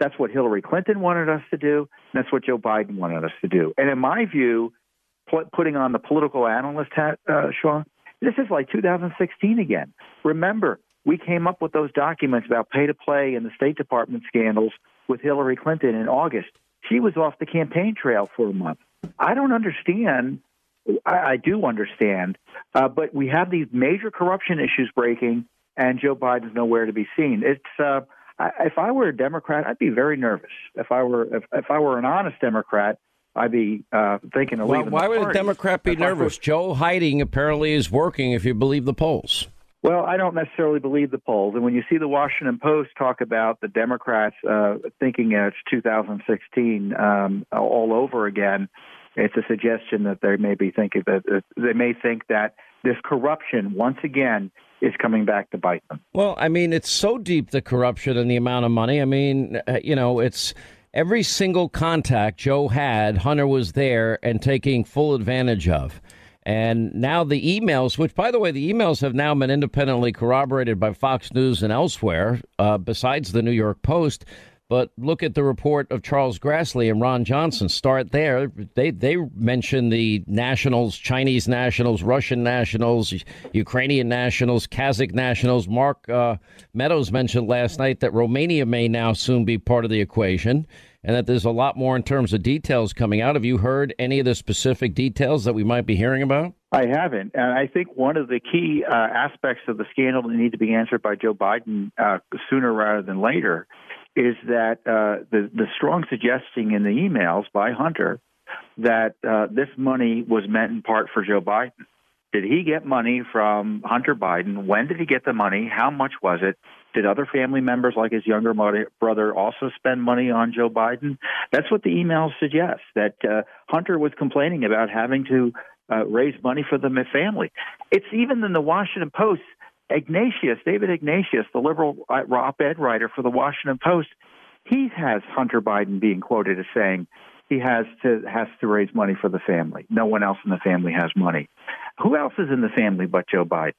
That's what Hillary Clinton wanted us to do. And that's what Joe Biden wanted us to do. And in my view, putting on the political analyst hat, uh, Sean, this is like 2016 again. Remember, we came up with those documents about pay to play and the State Department scandals with Hillary Clinton in August. She was off the campaign trail for a month. I don't understand. I, I do understand, uh, but we have these major corruption issues breaking, and Joe Biden's nowhere to be seen. It's uh, I, if I were a Democrat, I'd be very nervous. If I were if, if I were an honest Democrat, I'd be uh, thinking of Well, leaving. why would a. Democrat be If nervous? Joe hiding apparently is working if you believe the polls. Well, I don't necessarily believe the polls. And when you see the Washington Post talk about the Democrats uh, thinking it's 2016 um, all over again, it's a suggestion that they may be thinking that that they may think that this corruption once again is coming back to bite them. Well, I mean, it's so deep the corruption and the amount of money. I mean, uh, you know, it's every single contact Joe had, Hunter was there and taking full advantage of. And now the emails, which, by the way, the emails have now been independently corroborated by Fox News and elsewhere, uh, besides the New York Post. But look at the report of Charles Grassley and Ron Johnson. Start there. They they mention the nationals, Chinese nationals, Russian nationals, Ukrainian nationals, Kazakh nationals. Mark uh, Meadows mentioned last night that Romania may now soon be part of the equation, and that there's a lot more in terms of details coming out. Have you heard any of the specific details that we might be hearing about? I haven't, and I think one of the key uh, aspects of the scandal that need to be answered by Joe Biden uh, sooner rather than later is that uh, the the strong suggesting in the emails by Hunter that uh, this money was meant in part for Joe Biden. Did he get money from Hunter Biden? When did he get the money? How much was it? Did other family members, like his younger brother, also spend money on Joe Biden? That's what the emails suggest. That uh, Hunter was complaining about having to uh, raise money for the family. It's even in the Washington Post. Ignatius, David Ignatius, the liberal uh, op-ed writer for the Washington Post, he has Hunter Biden being quoted as saying he has to has to raise money for the family. No one else in the family has money. Who else is in the family but Joe Biden?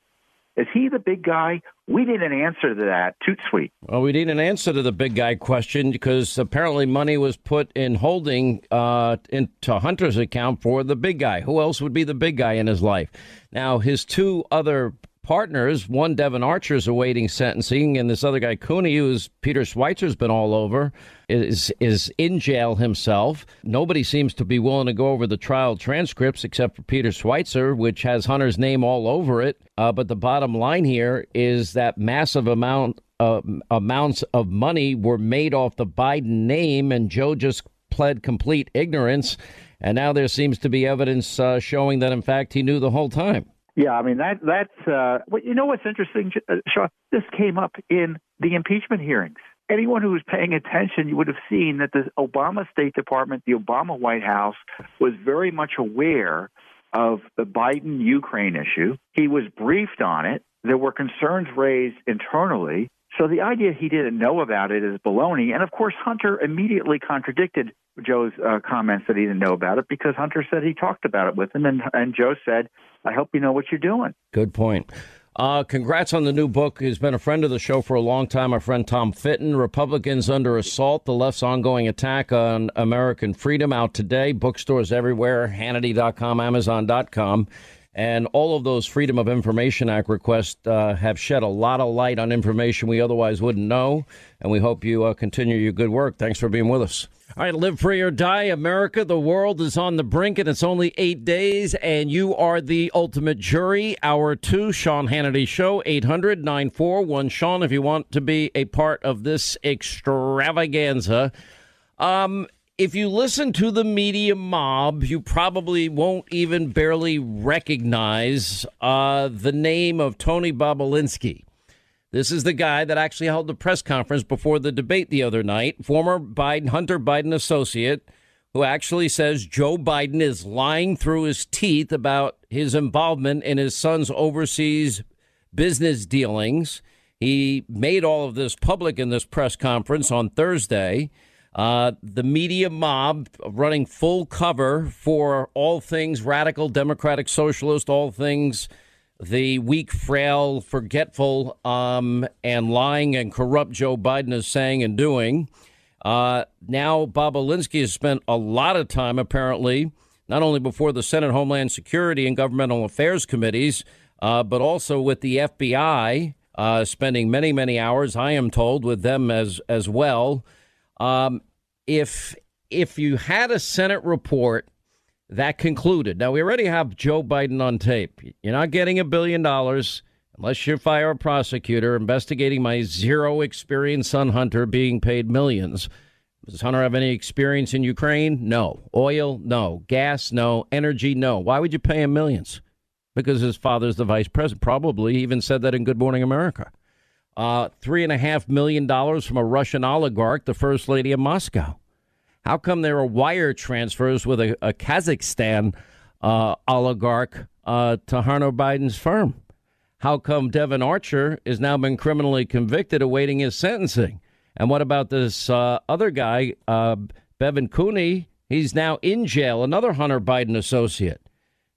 Is he the big guy? We need an answer to that. Toot sweet. Well, we need an answer to the big guy question because apparently money was put in holding uh, into Hunter's account for the big guy. Who else would be the big guy in his life? Now, his two other partners, one Devon Archer is awaiting sentencing, and this other guy Cooney, who's Peter Schweizer's been all over, is is in jail himself. Nobody seems to be willing to go over the trial transcripts except for Peter Schweizer, which has Hunter's name all over it. Uh, but the bottom line here is that massive amount uh, amounts of money were made off the Biden name, and Joe just pled complete ignorance. And now there seems to be evidence uh, showing that, in fact, he knew the whole time. Yeah, I mean that that's uh, well, you know what's interesting, uh, Sean. This came up in the impeachment hearings. Anyone who was paying attention, you would have seen that the Obama State Department, the Obama White House, was very much aware of the Biden Ukraine issue. He was briefed on it. There were concerns raised internally. So the idea he didn't know about it is baloney. And of course, Hunter immediately contradicted Joe's uh, comments that he didn't know about it because Hunter said he talked about it with him, and, and Joe said, "I hope you know what you're doing." Good point. Uh, congrats on the new book. He's been a friend of the show for a long time. Our friend Tom Fitton, Republicans Under Assault, the left's ongoing attack on American freedom, out today. Bookstores everywhere, Hannity.com, Amazon.com. And all of those Freedom of Information Act requests uh, have shed a lot of light on information we otherwise wouldn't know. And we hope you uh, continue your good work. Thanks for being with us. All right, live free or die, America. The world is on the brink, and it's only eight days, and you are the ultimate jury. Hour two, Sean Hannity Show, 800 941 Sean, if you want to be a part of this extravaganza. Um, if you listen to the media mob, you probably won't even barely recognize uh, the name of Tony Bobulinski. This is the guy that actually held the press conference before the debate the other night, former Biden, Hunter Biden associate, who actually says Joe Biden is lying through his teeth about his involvement in his son's overseas business dealings. He made all of this public in this press conference on Thursday. Uh, the media mob running full cover for all things radical, democratic, socialist, all things the weak, frail, forgetful, um, and lying and corrupt Joe Biden is saying and doing. Uh, now, Bobulinski has spent a lot of time, apparently, not only before the Senate Homeland Security and Governmental Affairs Committees, uh, but also with the FBI uh, spending many, many hours, I am told, with them as as well. Um, if if you had a Senate report that concluded, now we already have Joe Biden on tape. You're not getting a billion dollars unless you fire a prosecutor investigating my zero experience son Hunter being paid millions. Does Hunter have any experience in Ukraine? No. Oil? No. Gas? No. Energy? No. Why would you pay him millions? because his father's the vice president. Probably even said that in Good Morning America. Uh, three and a half million dollars from a Russian oligarch, the first lady of Moscow. How come there are wire transfers with a, a Kazakhstan uh, oligarch uh, to Hunter Biden's firm? How come Devon Archer has now been criminally convicted, awaiting his sentencing? And what about this uh, other guy, uh, Bevan Cooney? He's now in jail, another Hunter Biden associate.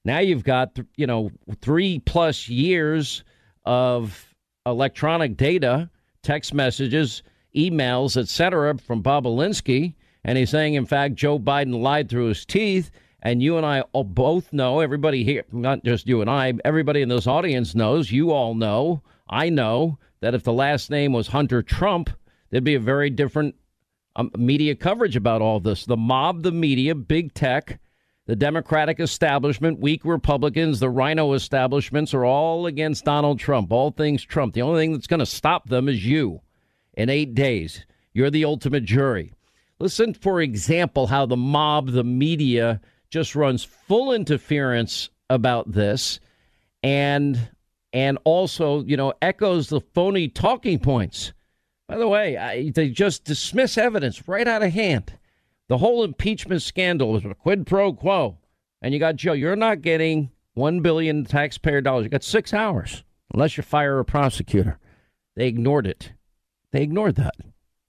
Now you've got, you know, three plus years of electronic data, text messages, emails, etc., from Bobulinski. And he's saying, in fact, Joe Biden lied through his teeth. And you and I both know, everybody here, not just you and I, everybody in this audience knows, you all know, I know, that if the last name was Hunter Trump, there'd be a very different um, media coverage about all this. The mob, the media, big tech, the Democratic establishment, weak Republicans, the rhino establishments are all against Donald Trump, all things Trump. The only thing that's going to stop them is you in eight days. You're the ultimate jury. Listen, for example, how the mob, the media, just runs full interference about this and and also, you know, echoes the phony talking points. By the way, I, they just dismiss evidence right out of hand. The whole impeachment scandal was a quid pro quo. And you got Joe, you're not getting one billion taxpayer dollars. You got six hours, unless you fire a prosecutor. They ignored it. They ignored that.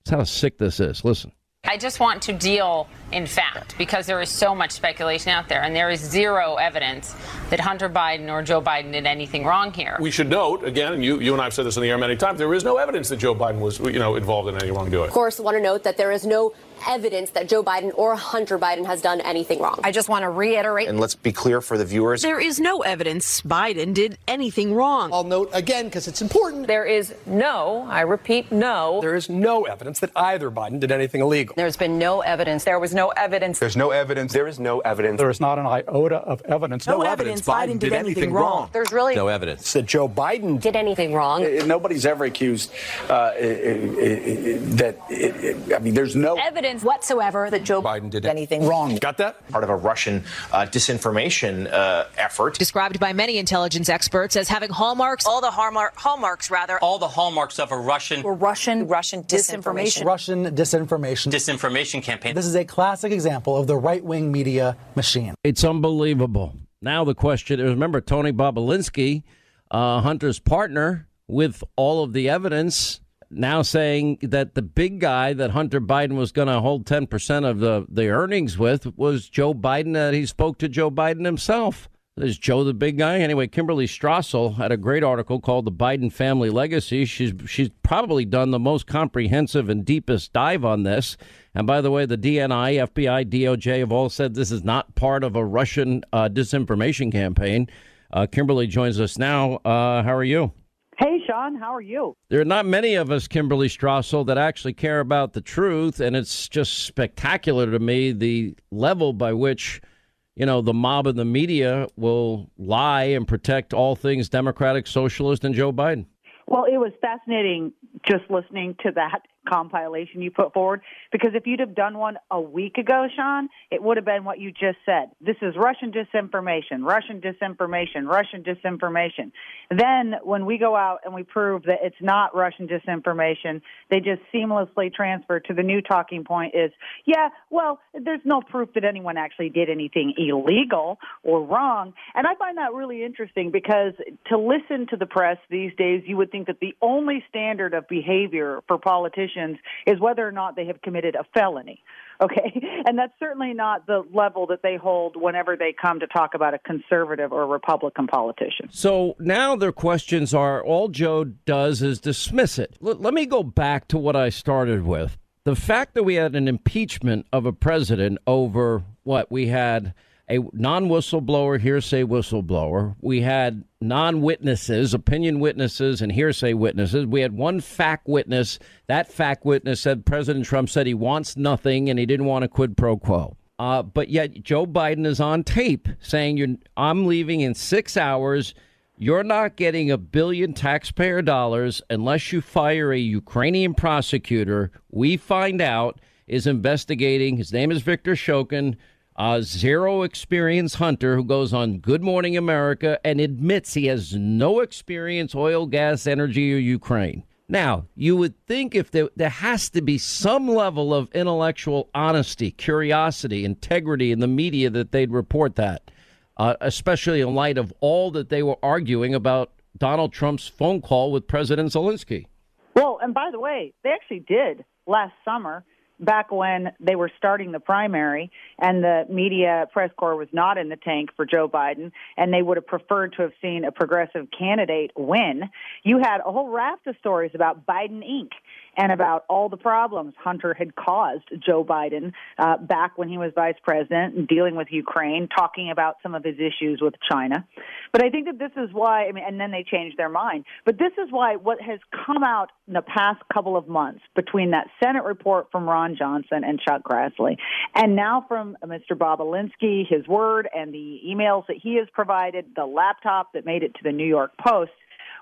That's how sick this is. Listen. I just want to deal in fact because there is so much speculation out there and there is zero evidence that Hunter Biden or Joe Biden did anything wrong here. We should note again, and you, you and I have said this in the air many times, there is no evidence that Joe Biden was you know involved in any wrongdoing. Of course, I want to note that there is no evidence that Joe Biden or Hunter Biden has done anything wrong. I just want to reiterate. And let's be clear for the viewers. There is no evidence Biden did anything wrong. I'll note again because it's important. There is no, I repeat, no. There is no evidence that either Biden did anything illegal. There's been no evidence. There was no evidence. There's no evidence. There is no evidence. There is not an iota of evidence. No, no evidence, Biden, Biden, did, anything, anything wrong. wrong. There's really no evidence that Joe Biden did anything wrong. Nobody's ever accused uh, that. I mean, there's no evidence whatsoever that Joe Biden did anything wrong. Got that? Part of a Russian uh, disinformation uh, effort. Described by many intelligence experts as having hallmarks, all the hallmark, hallmarks rather. All the hallmarks of a Russian. Or Russian, Russian disinformation. Russian disinformation. Disinformation campaign. This is a classic example of the right wing media machine. It's unbelievable. Now the question is remember, Tony Bobulinski, uh, Hunter's partner, with all of the evidence now saying that the big guy that Hunter Biden was going to hold 10% of the, the earnings with was Joe Biden, that he spoke to Joe Biden himself. Is Joe the big guy? Anyway, Kimberly Strassel had a great article called "The Biden Family Legacy." She's she's probably done the most comprehensive and deepest dive on this. And by the way, the DNI, FBI, DOJ have all said this is not part of a Russian uh, disinformation campaign. Uh, Kimberly joins us now. Uh, how are you? Sean, how are you? There are not many of us, Kimberly Strassel, that actually care about the truth, and it's just spectacular to me the level by which, you know, the mob and the media will lie and protect all things Democratic, Socialist, and Joe Biden. Well, it was fascinating just listening to that compilation you put forward because if you'd have done one a week ago, Sean, it would have been what you just said. This is Russian disinformation, Russian disinformation, Russian disinformation. Then when we go out and we prove that it's not Russian disinformation, they just seamlessly transfer to the new talking point is, yeah, well, there's no proof that anyone actually did anything illegal or wrong. And I find that really interesting because to listen to the press these days, you would think that the only standard of behavior for politicians is whether or not they have committed a felony. Okay. And that's certainly not the level that they hold whenever they come to talk about a conservative or Republican politician. So now their questions are all Joe does is dismiss it. L- let me go back to what I started with. The fact that we had an impeachment of a president over what we had a non whistleblower, hearsay whistleblower. We had non witnesses, opinion witnesses, and hearsay witnesses. We had one fact witness. That fact witness said President Trump said he wants nothing and he didn't want a quid pro quo. Uh, but yet Joe Biden is on tape saying, I'm leaving in six hours. You're not getting a billion taxpayer dollars unless you fire a Ukrainian prosecutor. We find out is investigating. His name is Victor Shokin, a zero experience hunter who goes on Good Morning America and admits he has no experience oil, gas, energy, or Ukraine. Now, you would think if there, there has to be some level of intellectual honesty, curiosity, integrity in the media that they'd report that, uh, especially in light of all that they were arguing about Donald Trump's phone call with President Zelensky. Well, and by the way, they actually did last summer back when they were starting the primary and the media press corps was not in the tank for Joe Biden and they would have preferred to have seen a progressive candidate win, you had a whole raft of stories about Biden Inc. and about all the problems Hunter had caused Joe Biden uh, back when he was vice president dealing with Ukraine, talking about some of his issues with China. But I think that this is why, I mean, and then they changed their mind. But this is why what has come out in the past couple of months between that Senate report from Ron Johnson and Chuck Grassley. And now from Mr. Bobulinski, his word and the emails that he has provided, the laptop that made it to the New York Post,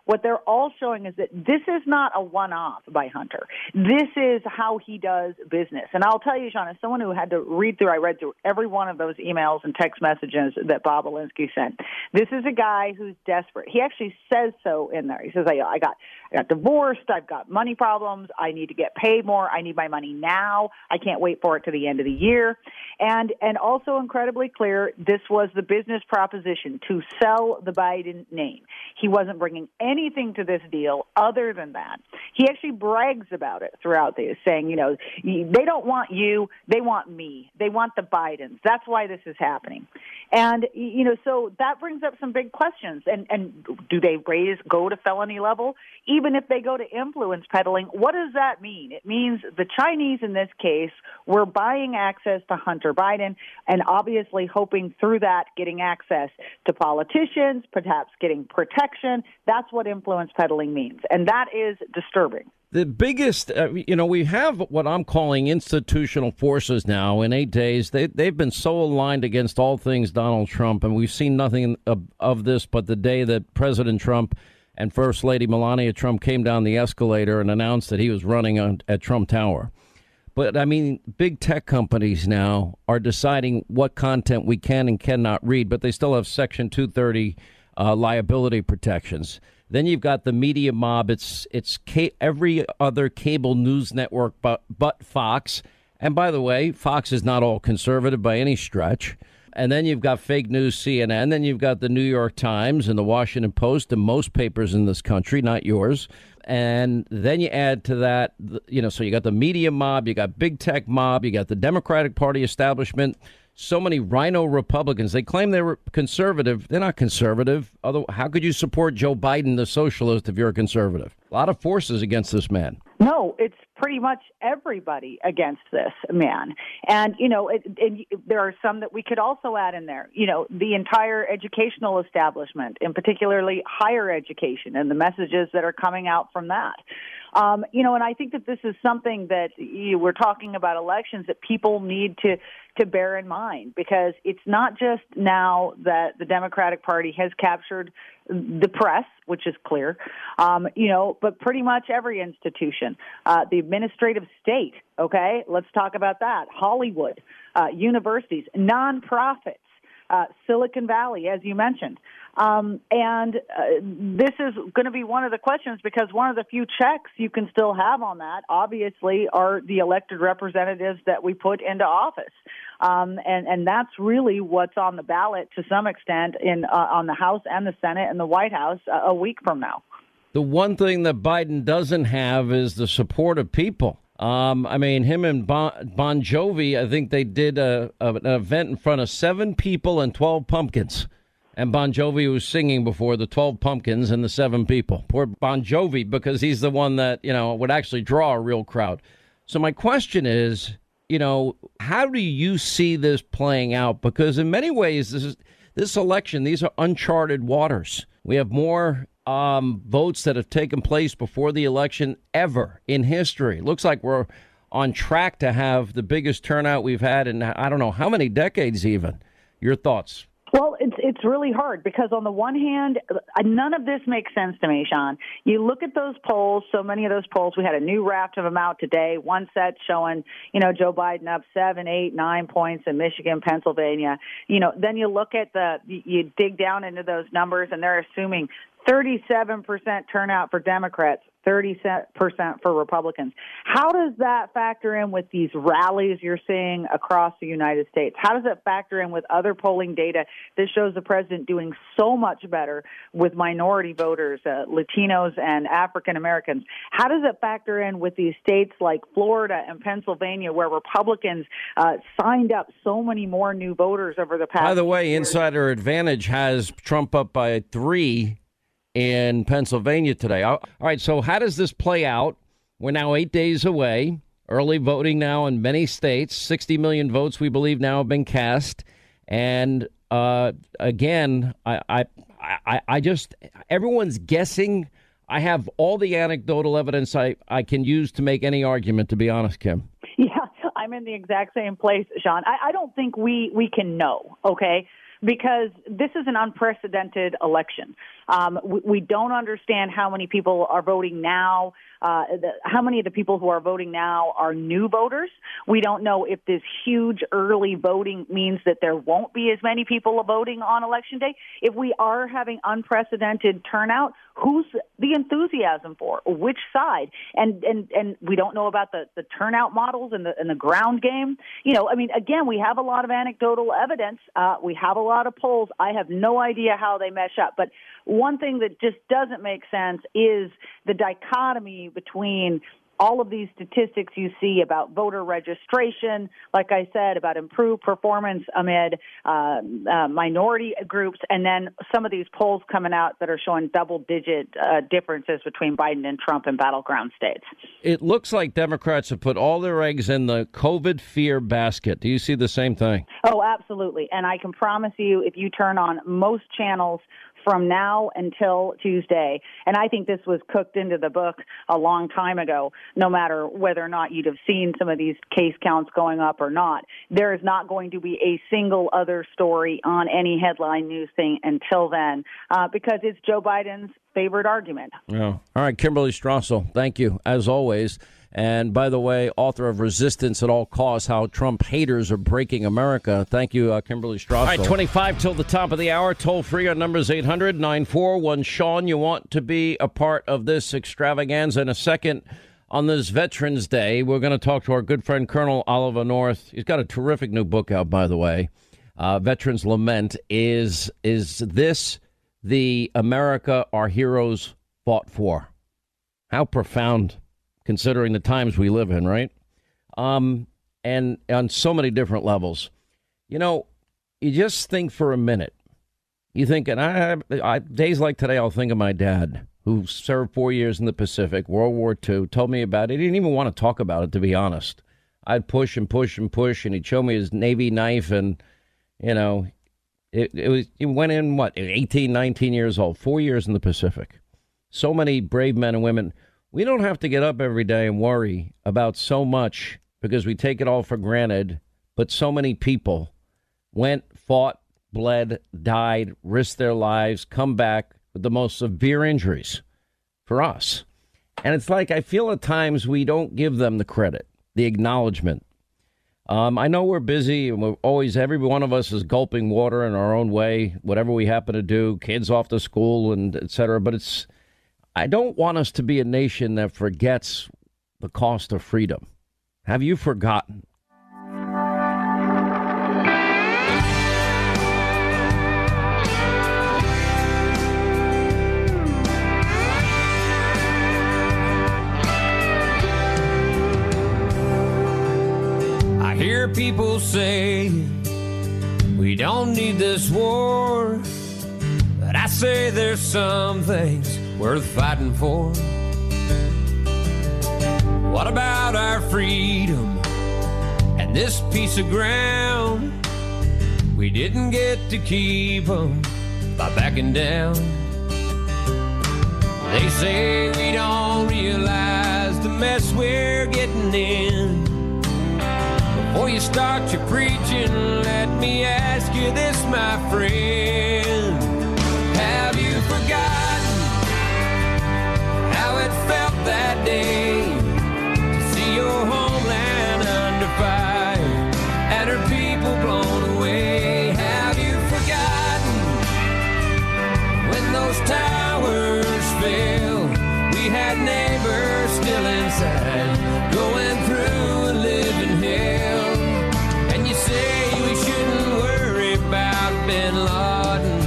what they're all showing is that this is not a one off by Hunter. This is how he does business. And I'll tell you, Sean, as someone who had to read through, I read through every one of those emails and text messages that Bobulinski sent. This is a guy who's desperate. He actually says so in there. He says, I, I got I got divorced, I've got money problems, I need to get paid more, I need my money now, I can't wait for it to the end of the year. And and also incredibly clear, this was the business proposition to sell the Biden name. He wasn't bringing anything to this deal other than that. He actually brags about it throughout this, saying, you know, they don't want you, they want me. They want the Bidens. That's why this is happening. And you know, so that brings up some big questions. And and do they raise go to felony level? Even if they go to influence peddling, what does that mean? It means the Chinese in this case were buying access to Hunter Biden and obviously hoping through that getting access to politicians, perhaps getting protection. That's what influence peddling means. And that is disturbing. The biggest, uh, you know, we have what I'm calling institutional forces now. In eight days, they they've been so aligned against all things Donald Trump, and we've seen nothing of, of this but the day that President Trump and First Lady Melania Trump came down the escalator and announced that he was running on, at Trump Tower. But I mean, big tech companies now are deciding what content we can and cannot read, but they still have Section 230 uh, liability protections. Then you've got the media mob. It's it's ca- every other cable news network but but Fox. And by the way, Fox is not all conservative by any stretch. And then you've got fake news CNN. Then you've got the New York Times and the Washington Post and most papers in this country, not yours. And then you add to that, you know, so you got the media mob, you got big tech mob, you got the Democratic Party establishment so many rhino Republicans. They claim they were conservative. They're not conservative. Although, how could you support Joe Biden, the socialist, if you're a conservative? A lot of forces against this man. No, it's pretty much everybody against this man. And, you know, it, it, there are some that we could also add in there. You know, the entire educational establishment, and particularly higher education, and the messages that are coming out from that. Um, you know, and I think that this is something that you, we're talking about elections that people need to to bear in mind because it's not just now that the Democratic Party has captured the press, which is clear, um, you know, but pretty much every institution, uh, the administrative state. Okay, let's talk about that. Hollywood, uh, universities, nonprofits, uh, Silicon Valley, as you mentioned. Um, and uh, this is going to be one of the questions because one of the few checks you can still have on that, obviously, are the elected representatives that we put into office. Um, and, and that's really what's on the ballot to some extent in uh, on the House and the Senate and the White House uh, a week from now. The one thing that Biden doesn't have is the support of people. Um, I mean, him and bon, bon Jovi, I think they did a, a, an event in front of seven people and 12 pumpkins and Bon Jovi was singing before the 12 pumpkins and the seven people. Poor Bon Jovi, because he's the one that, you know, would actually draw a real crowd. So my question is, you know, how do you see this playing out? Because in many ways, this is this election, these are uncharted waters. We have more um, votes that have taken place before the election ever in history. Looks like we're on track to have the biggest turnout we've had in I don't know how many decades even. Your thoughts? Well, it's it's really hard because on the one hand, none of this makes sense to me, Sean. You look at those polls. So many of those polls, we had a new raft of them out today. One set showing, you know, Joe Biden up seven, eight, nine points in Michigan, Pennsylvania. You know, then you look at the, you dig down into those numbers, and they're assuming 37% turnout for Democrats, 30% for Republicans. How does that factor in with these rallies you're seeing across the United States? How does it factor in with other polling data that shows the president doing so much better with minority voters, uh, Latinos, and African Americans? How does it factor in with these states like Florida and Pennsylvania where Republicans uh, signed up so many more new voters over the past? By the way, Insider Advantage has Trump up by three in Pennsylvania today. All right, so how does this play out? We're now eight days away. Early voting now in many states. 60 million votes, we believe, now have been cast. And uh, again, I, I, I, I just, everyone's guessing. I have all the anecdotal evidence I, I can use to make any argument, to be honest, Kim. Yeah, I'm in the exact same place, Sean. I, I don't think we, we can know, okay? Because this is an unprecedented election. Um, we, we, don't understand how many people are voting now. Uh, the, how many of the people who are voting now are new voters? We don't know if this huge early voting means that there won't be as many people voting on election day. If we are having unprecedented turnout, who's the enthusiasm for? Which side? And and and we don't know about the the turnout models and the and the ground game. You know, I mean, again, we have a lot of anecdotal evidence. Uh, we have a lot of polls. I have no idea how they mesh up, but one thing that just doesn't make sense is the dichotomy between all of these statistics you see about voter registration, like I said, about improved performance amid uh, uh, minority groups, and then some of these polls coming out that are showing double digit uh, differences between Biden and Trump in battleground states. It looks like Democrats have put all their eggs in the COVID fear basket. Do you see the same thing? Oh, absolutely. And I can promise you, if you turn on most channels, from now until Tuesday. And I think this was cooked into the book a long time ago, no matter whether or not you'd have seen some of these case counts going up or not. There is not going to be a single other story on any headline news thing until then, uh, because it's Joe Biden's favorite argument. Yeah. All right, Kimberly Strassel, thank you, as always. And by the way, author of Resistance at All Costs How Trump Haters Are Breaking America. Thank you, uh, Kimberly Strassel. All right, 25 till the top of the hour. Toll free on numbers 800 941 Sean. You want to be a part of this extravaganza in a second. On this Veterans Day, we're going to talk to our good friend Colonel Oliver North. He's got a terrific new book out, by the way. Uh, Veterans Lament is is this the America our heroes fought for? How profound considering the times we live in, right? Um, and on so many different levels. You know, you just think for a minute. You think, and I, I days like today, I'll think of my dad who served four years in the Pacific, World War II, told me about it. He didn't even want to talk about it, to be honest. I'd push and push and push, and he'd show me his Navy knife, and, you know, it, it was, he went in, what, 18, 19 years old, four years in the Pacific. So many brave men and women we don't have to get up every day and worry about so much because we take it all for granted. But so many people went, fought, bled, died, risked their lives, come back with the most severe injuries for us. And it's like I feel at times we don't give them the credit, the acknowledgement. Um, I know we're busy and we're always, every one of us is gulping water in our own way, whatever we happen to do, kids off to school and et cetera. But it's, I don't want us to be a nation that forgets the cost of freedom. Have you forgotten? I hear people say we don't need this war, but I say there's some things worth fighting for? What about our freedom and this piece of ground? We didn't get to keep them by backing down. They say we don't realize the mess we're getting in. Before you start your preaching, let me ask you this, my friend. How it felt that day to see your homeland under fire and her people blown away? Have you forgotten when those towers fell? We had neighbors still inside going through a living hell. And you say we shouldn't worry about Bin Laden.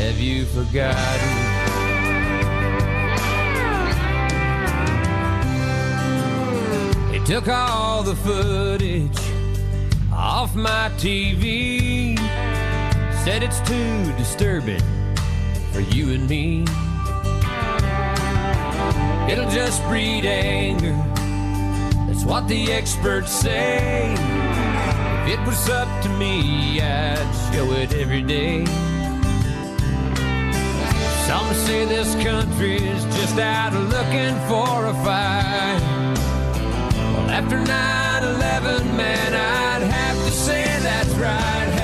Have you forgotten? Took all the footage off my TV. Said it's too disturbing for you and me. It'll just breed anger. That's what the experts say. If it was up to me, I'd show it every day. Some say this country's just out looking for a fight. After 9 11, man, I'd have to say that's right.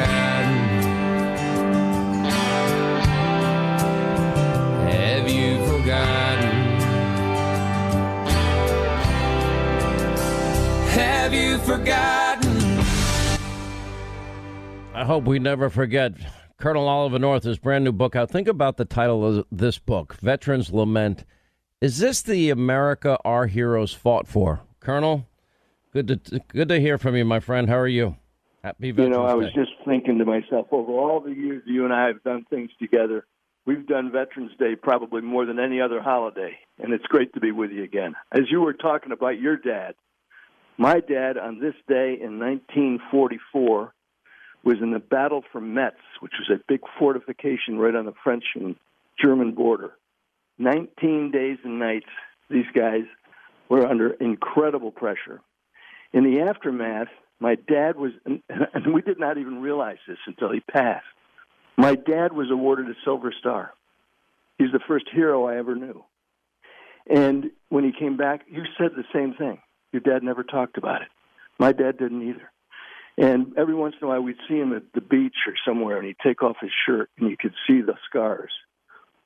Have you forgotten? Have you forgotten? I hope we never forget Colonel Oliver North, his brand new book out. Think about the title of this book, Veterans Lament. Is this the America our heroes fought for? Colonel, good to good to hear from you, my friend. How are you? Happy You know, I was Day. just thinking to myself, over all the years you and I have done things together, we've done Veterans Day probably more than any other holiday, and it's great to be with you again. As you were talking about your dad, my dad on this day in 1944 was in the battle for Metz, which was a big fortification right on the French and German border. 19 days and nights, these guys were under incredible pressure. In the aftermath, my dad was, and we did not even realize this until he passed. My dad was awarded a Silver Star. He's the first hero I ever knew. And when he came back, you said the same thing. Your dad never talked about it. My dad didn't either. And every once in a while, we'd see him at the beach or somewhere, and he'd take off his shirt, and you could see the scars.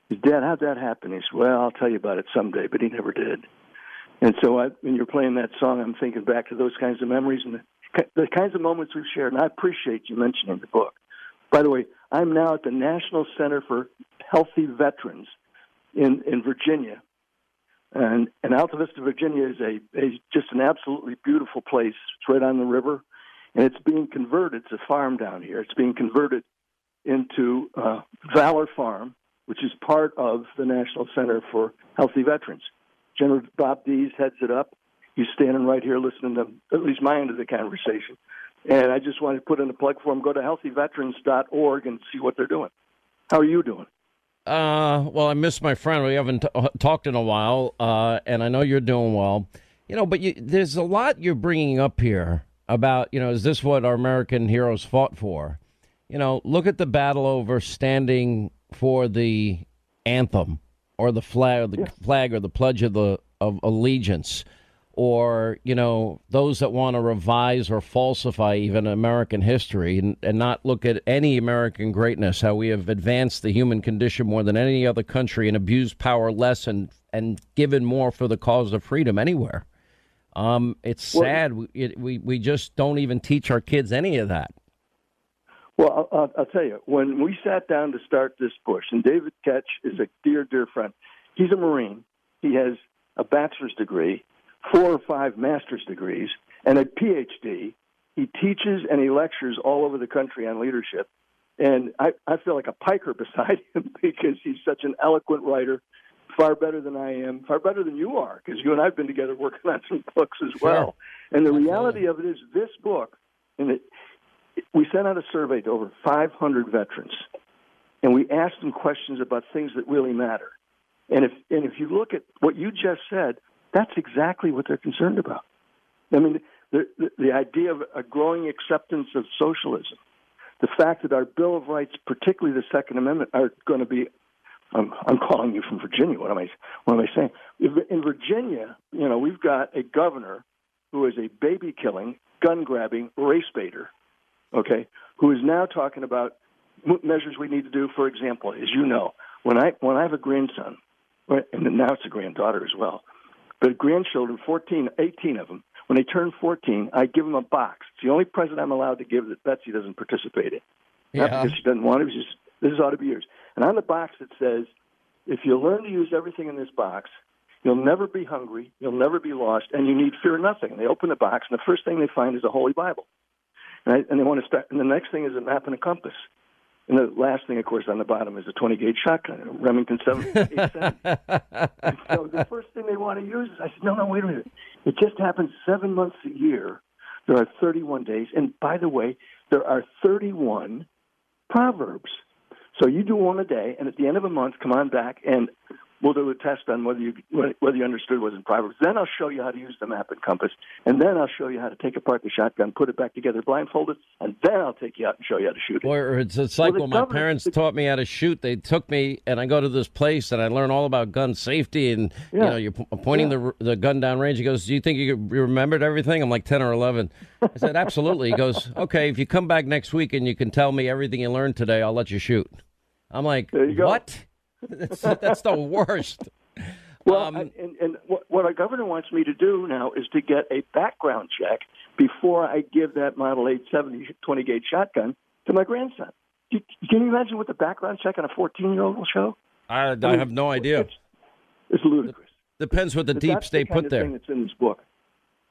His dad, how'd that happen? He said, "Well, I'll tell you about it someday," but he never did. And so, I, when you're playing that song, I'm thinking back to those kinds of memories and the, kinds of moments we've shared. And I appreciate you mentioning the book. By the way, I'm now at the National Center for Healthy Veterans in in Virginia, and and Altavista, Virginia is a, a just an absolutely beautiful place. It's right on the river, and it's being converted. It's a farm down here. It's being converted into uh, Valor Farm, which is part of the National Center for Healthy Veterans. General Bob Dees heads it up. He's standing right here listening to at least my end of the conversation. And I just wanted to put in a plug for him. Go to healthyveterans.org and see what they're doing. How are you doing? Uh, well, I miss my friend. We haven't t- uh, talked in a while, uh, and I know you're doing well. You know, but you, there's a lot you're bringing up here about, you know, is this what our American heroes fought for? You know, look at the battle over standing for the anthem or the flag, or the flag or the pledge of the of allegiance, or you know, those that want to revise or falsify even American history and, and not look at any American greatness, how we have advanced the human condition more than any other country and abused power less and and given more for the cause of freedom anywhere. Um, it's Well- sad. We, it, we we just don't even teach our kids any of that. Well, I'll, I'll- I'll tell you, when we sat down to start this push, and David Goetsch is a dear, dear friend. He's a Marine. He has a bachelor's degree, four or five master's degrees, and a PhD. He teaches and he lectures all over the country on leadership. And I, I feel like a piker beside him because he's such an eloquent writer, far better than I am, far better than you are, because you and I have been together working on some books as well. And the reality of it is, this book, and it, we sent out a survey to over 500 veterans, and we asked them questions about things that really matter. And if and if you look at what you just said, that's exactly what they're concerned about. I mean, the the, the idea of a growing acceptance of socialism, the fact that our Bill of Rights, particularly the Second Amendment, are going to be. I'm, I'm calling you from Virginia. What am I? What am I saying? In Virginia, you know, we've got a governor who is a baby killing, gun grabbing race baiter. Okay, who is now talking about measures we need to do. For example, as you know, when I when I have a grandson, and now it's a granddaughter as well, but grandchildren, 14, 18 of them, when they turn 14, I give them a box. It's the only present I'm allowed to give that Betsy doesn't participate in. Not Yeah. because she doesn't want to. It's just this ought to be yours. And on the box it says, if you learn to use everything in this box, you'll never be hungry, you'll never be lost, and you need fear nothing. And they open the box, and the first thing they find is a Holy Bible. And, I, and they want to start. And the next thing is a map and a compass. And the last thing, of course, on the bottom is a 20 gauge shotgun, a Remington 787. so the first thing they want to use is, I said, no, no, wait a minute. It just happens seven months a year. There are 31 days. And by the way, there are 31 proverbs. So you do one a day, and at the end of a month, come on back, and we'll do a test on whether you whether you understood what was in proverbs. Then I'll show you how to use the map and compass, and then I'll show you how to take apart the shotgun, put it back together blindfolded, and then I'll take you out and show you how to shoot it. Or it's, it's like Well, my parents taught me how to shoot. They took me, and I go to this place, and I learn all about gun safety. And you know, you're po- uh, pointing the the gun down range. He goes, "Do you think you you remembered everything?" I'm like ten or eleven. I said, "Absolutely." He goes, "Okay, if you come back next week and you can tell me everything you learned today, I'll let you shoot." I'm like, "What?" That's, that's the worst. Well, Um, I- and, and what, what our governor wants me to do now is to get a background check before I give that Model 8 70 20 gauge shotgun to my grandson. Can you imagine what the background check on a 14 year old will show? I, I have no idea. It's ludicrous. Depends what the But deep that's state the put there. That's in this book.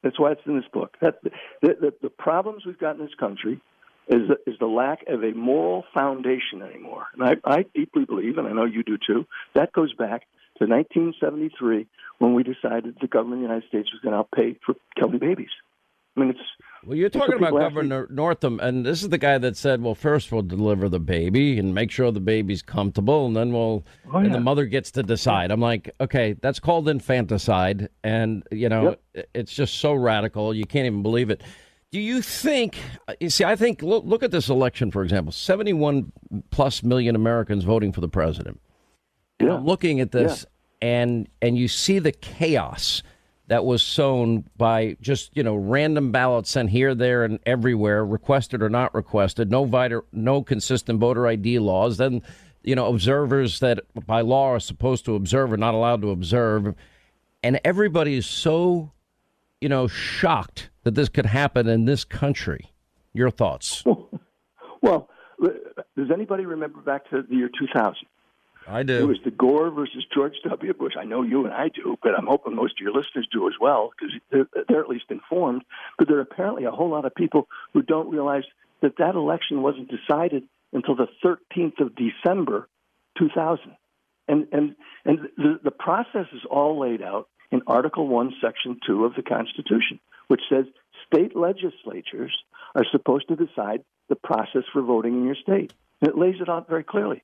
That's why it's in this book. That, the, the, the problems we've got in this country is the, is the lack of a moral foundation anymore. And I, I deeply believe, and I know you do too, that goes back to 1973 when we decided the government of the United States was going to pay for killing babies. I mean, it's Well, you're talking about Governor Northam, and this is the guy that said, "Well, first we'll deliver the baby and make sure the baby's comfortable, and then we'll Oh, and the mother gets to decide." I'm like, okay, that's called infanticide, and you know, it's just so radical, you can't even believe it. Do you think? Uh, you see, I think look, look at this election, for example, 71 plus million Americans voting for the president. And I'm looking at this, and and you see the chaos that was sown by just you know random ballots sent here, there, and everywhere, requested or not requested. No voter, no consistent voter ID laws. Then you know observers that by law are supposed to observe are not allowed to observe, and everybody is so you know shocked that this could happen in this country. Your thoughts? well, does anybody remember back to the year 2000? I do. It was the Gore versus George W. Bush. I know you and I do, but I'm hoping most of your listeners do as well because they're, they're at least informed. But there are apparently a whole lot of people who don't realize that that election wasn't decided until the 13th of December, 2000. And and and the, the process is all laid out in Article One, Section Two of the Constitution, which says state legislatures are supposed to decide the process for voting in your state. And it lays it out very clearly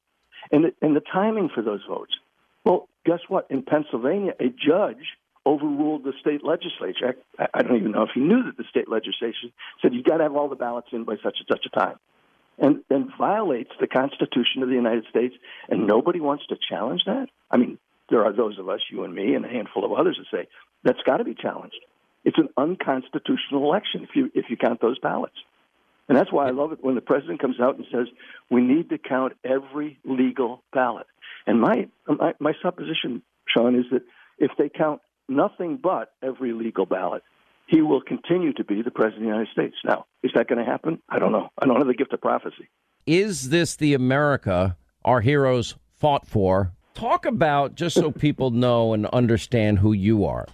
and the, and the timing for those votes. Well, guess what? In Pennsylvania, a judge overruled the state legislature. I, I don't even know if he knew that the state legislature said you've got to have all the ballots in by such and such a time, and and violates the Constitution of the United States. And nobody wants to challenge that. I mean, there are those of us, you and me, and a handful of others, that say that's got to be challenged. It's an unconstitutional election if you if you count those ballots. And that's why I love it when the president comes out and says we need to count every legal ballot. And my my, my supposition, Sean, is that if they count nothing but every legal ballot, he will continue to be the president of the United States. Now, is that going to happen? I don't know. I don't have the gift of prophecy. Is this the America our heroes fought for? Talk about just so people know and understand who you are.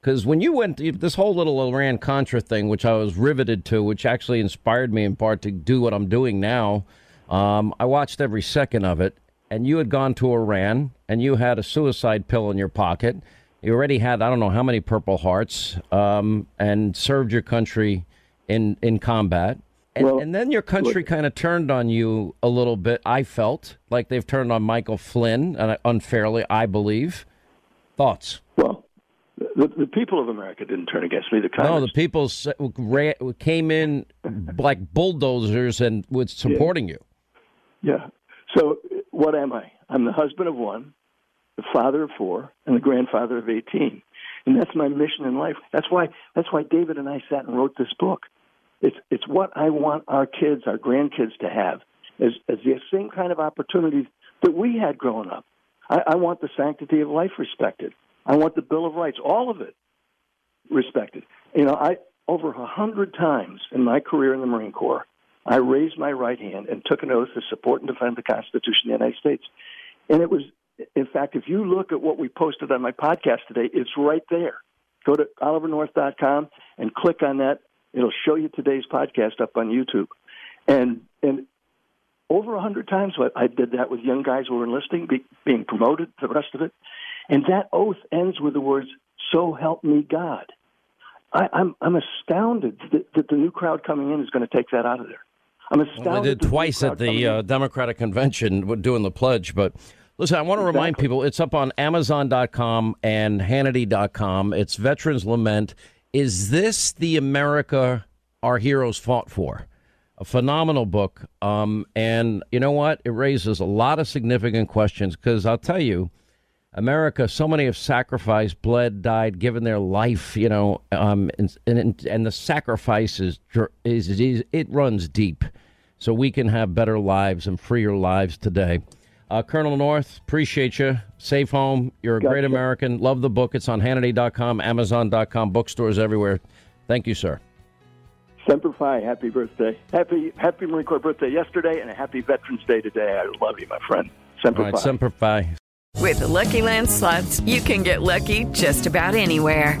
Because when you went this whole little Iran Contra thing, which I was riveted to, which actually inspired me in part to do what I'm doing now, um, I watched every second of it. And you had gone to Iran, and you had a suicide pill in your pocket. You already had I don't know how many Purple Hearts, um, and served your country in in combat. And, Well, and then your country kind of turned on you a little bit. I felt like they've turned on Michael Flynn uh, unfairly. I believe. Thoughts? Well, the, the people of America didn't turn against me. The No, the people came in like bulldozers and was supporting you. Yeah. So what am I? I'm the husband of one, the father of four, and the grandfather of 18. And that's my mission in life. That's why that's why David and I sat and wrote this book. It's it's what I want our kids, our grandkids to have as the same kind of opportunities that we had growing up. I, I want the sanctity of life respected. I want the Bill of Rights, all of it respected. You know, I over a hundred times in my career in the Marine Corps, I raised my right hand and took an oath to support and defend the Constitution of the United States. And it was, in fact, if you look at what we posted on my podcast today, it's right there. Go to olivernorth.com and click on that. It'll show you today's podcast up on YouTube. And and over a hundred times I I did that with young guys who were enlisting, be, being promoted, the rest of it. And that oath ends with the words, "So help me God." I, I'm I'm astounded that, that the new crowd coming in is going to take that out of there. I'm astounded. Well, they did that the twice at the uh, Democratic convention doing the pledge. But listen, I want to remind people it's up on Amazon.com and Hannity.com. It's Veterans Lament. Is this the America our heroes fought for? A phenomenal book. Um, and you know what? It raises a lot of significant questions because I'll tell you, America, so many have sacrificed, bled, died, given their life, you know, um, and, and, and the sacrifice is, is, is, it runs deep so we can have better lives and freer lives today. Uh, Colonel North, appreciate you. Safe home. You're a great American. Love the book. It's on Hannity.com, Amazon.com, bookstores everywhere. Thank you, sir. Semper Fi, happy birthday. Happy Happy Marine Corps birthday yesterday and a happy Veterans Day today. I love you, my friend. Semper All right, Fi. Semper Fi. With the Lucky Land slots, you can get lucky just about anywhere.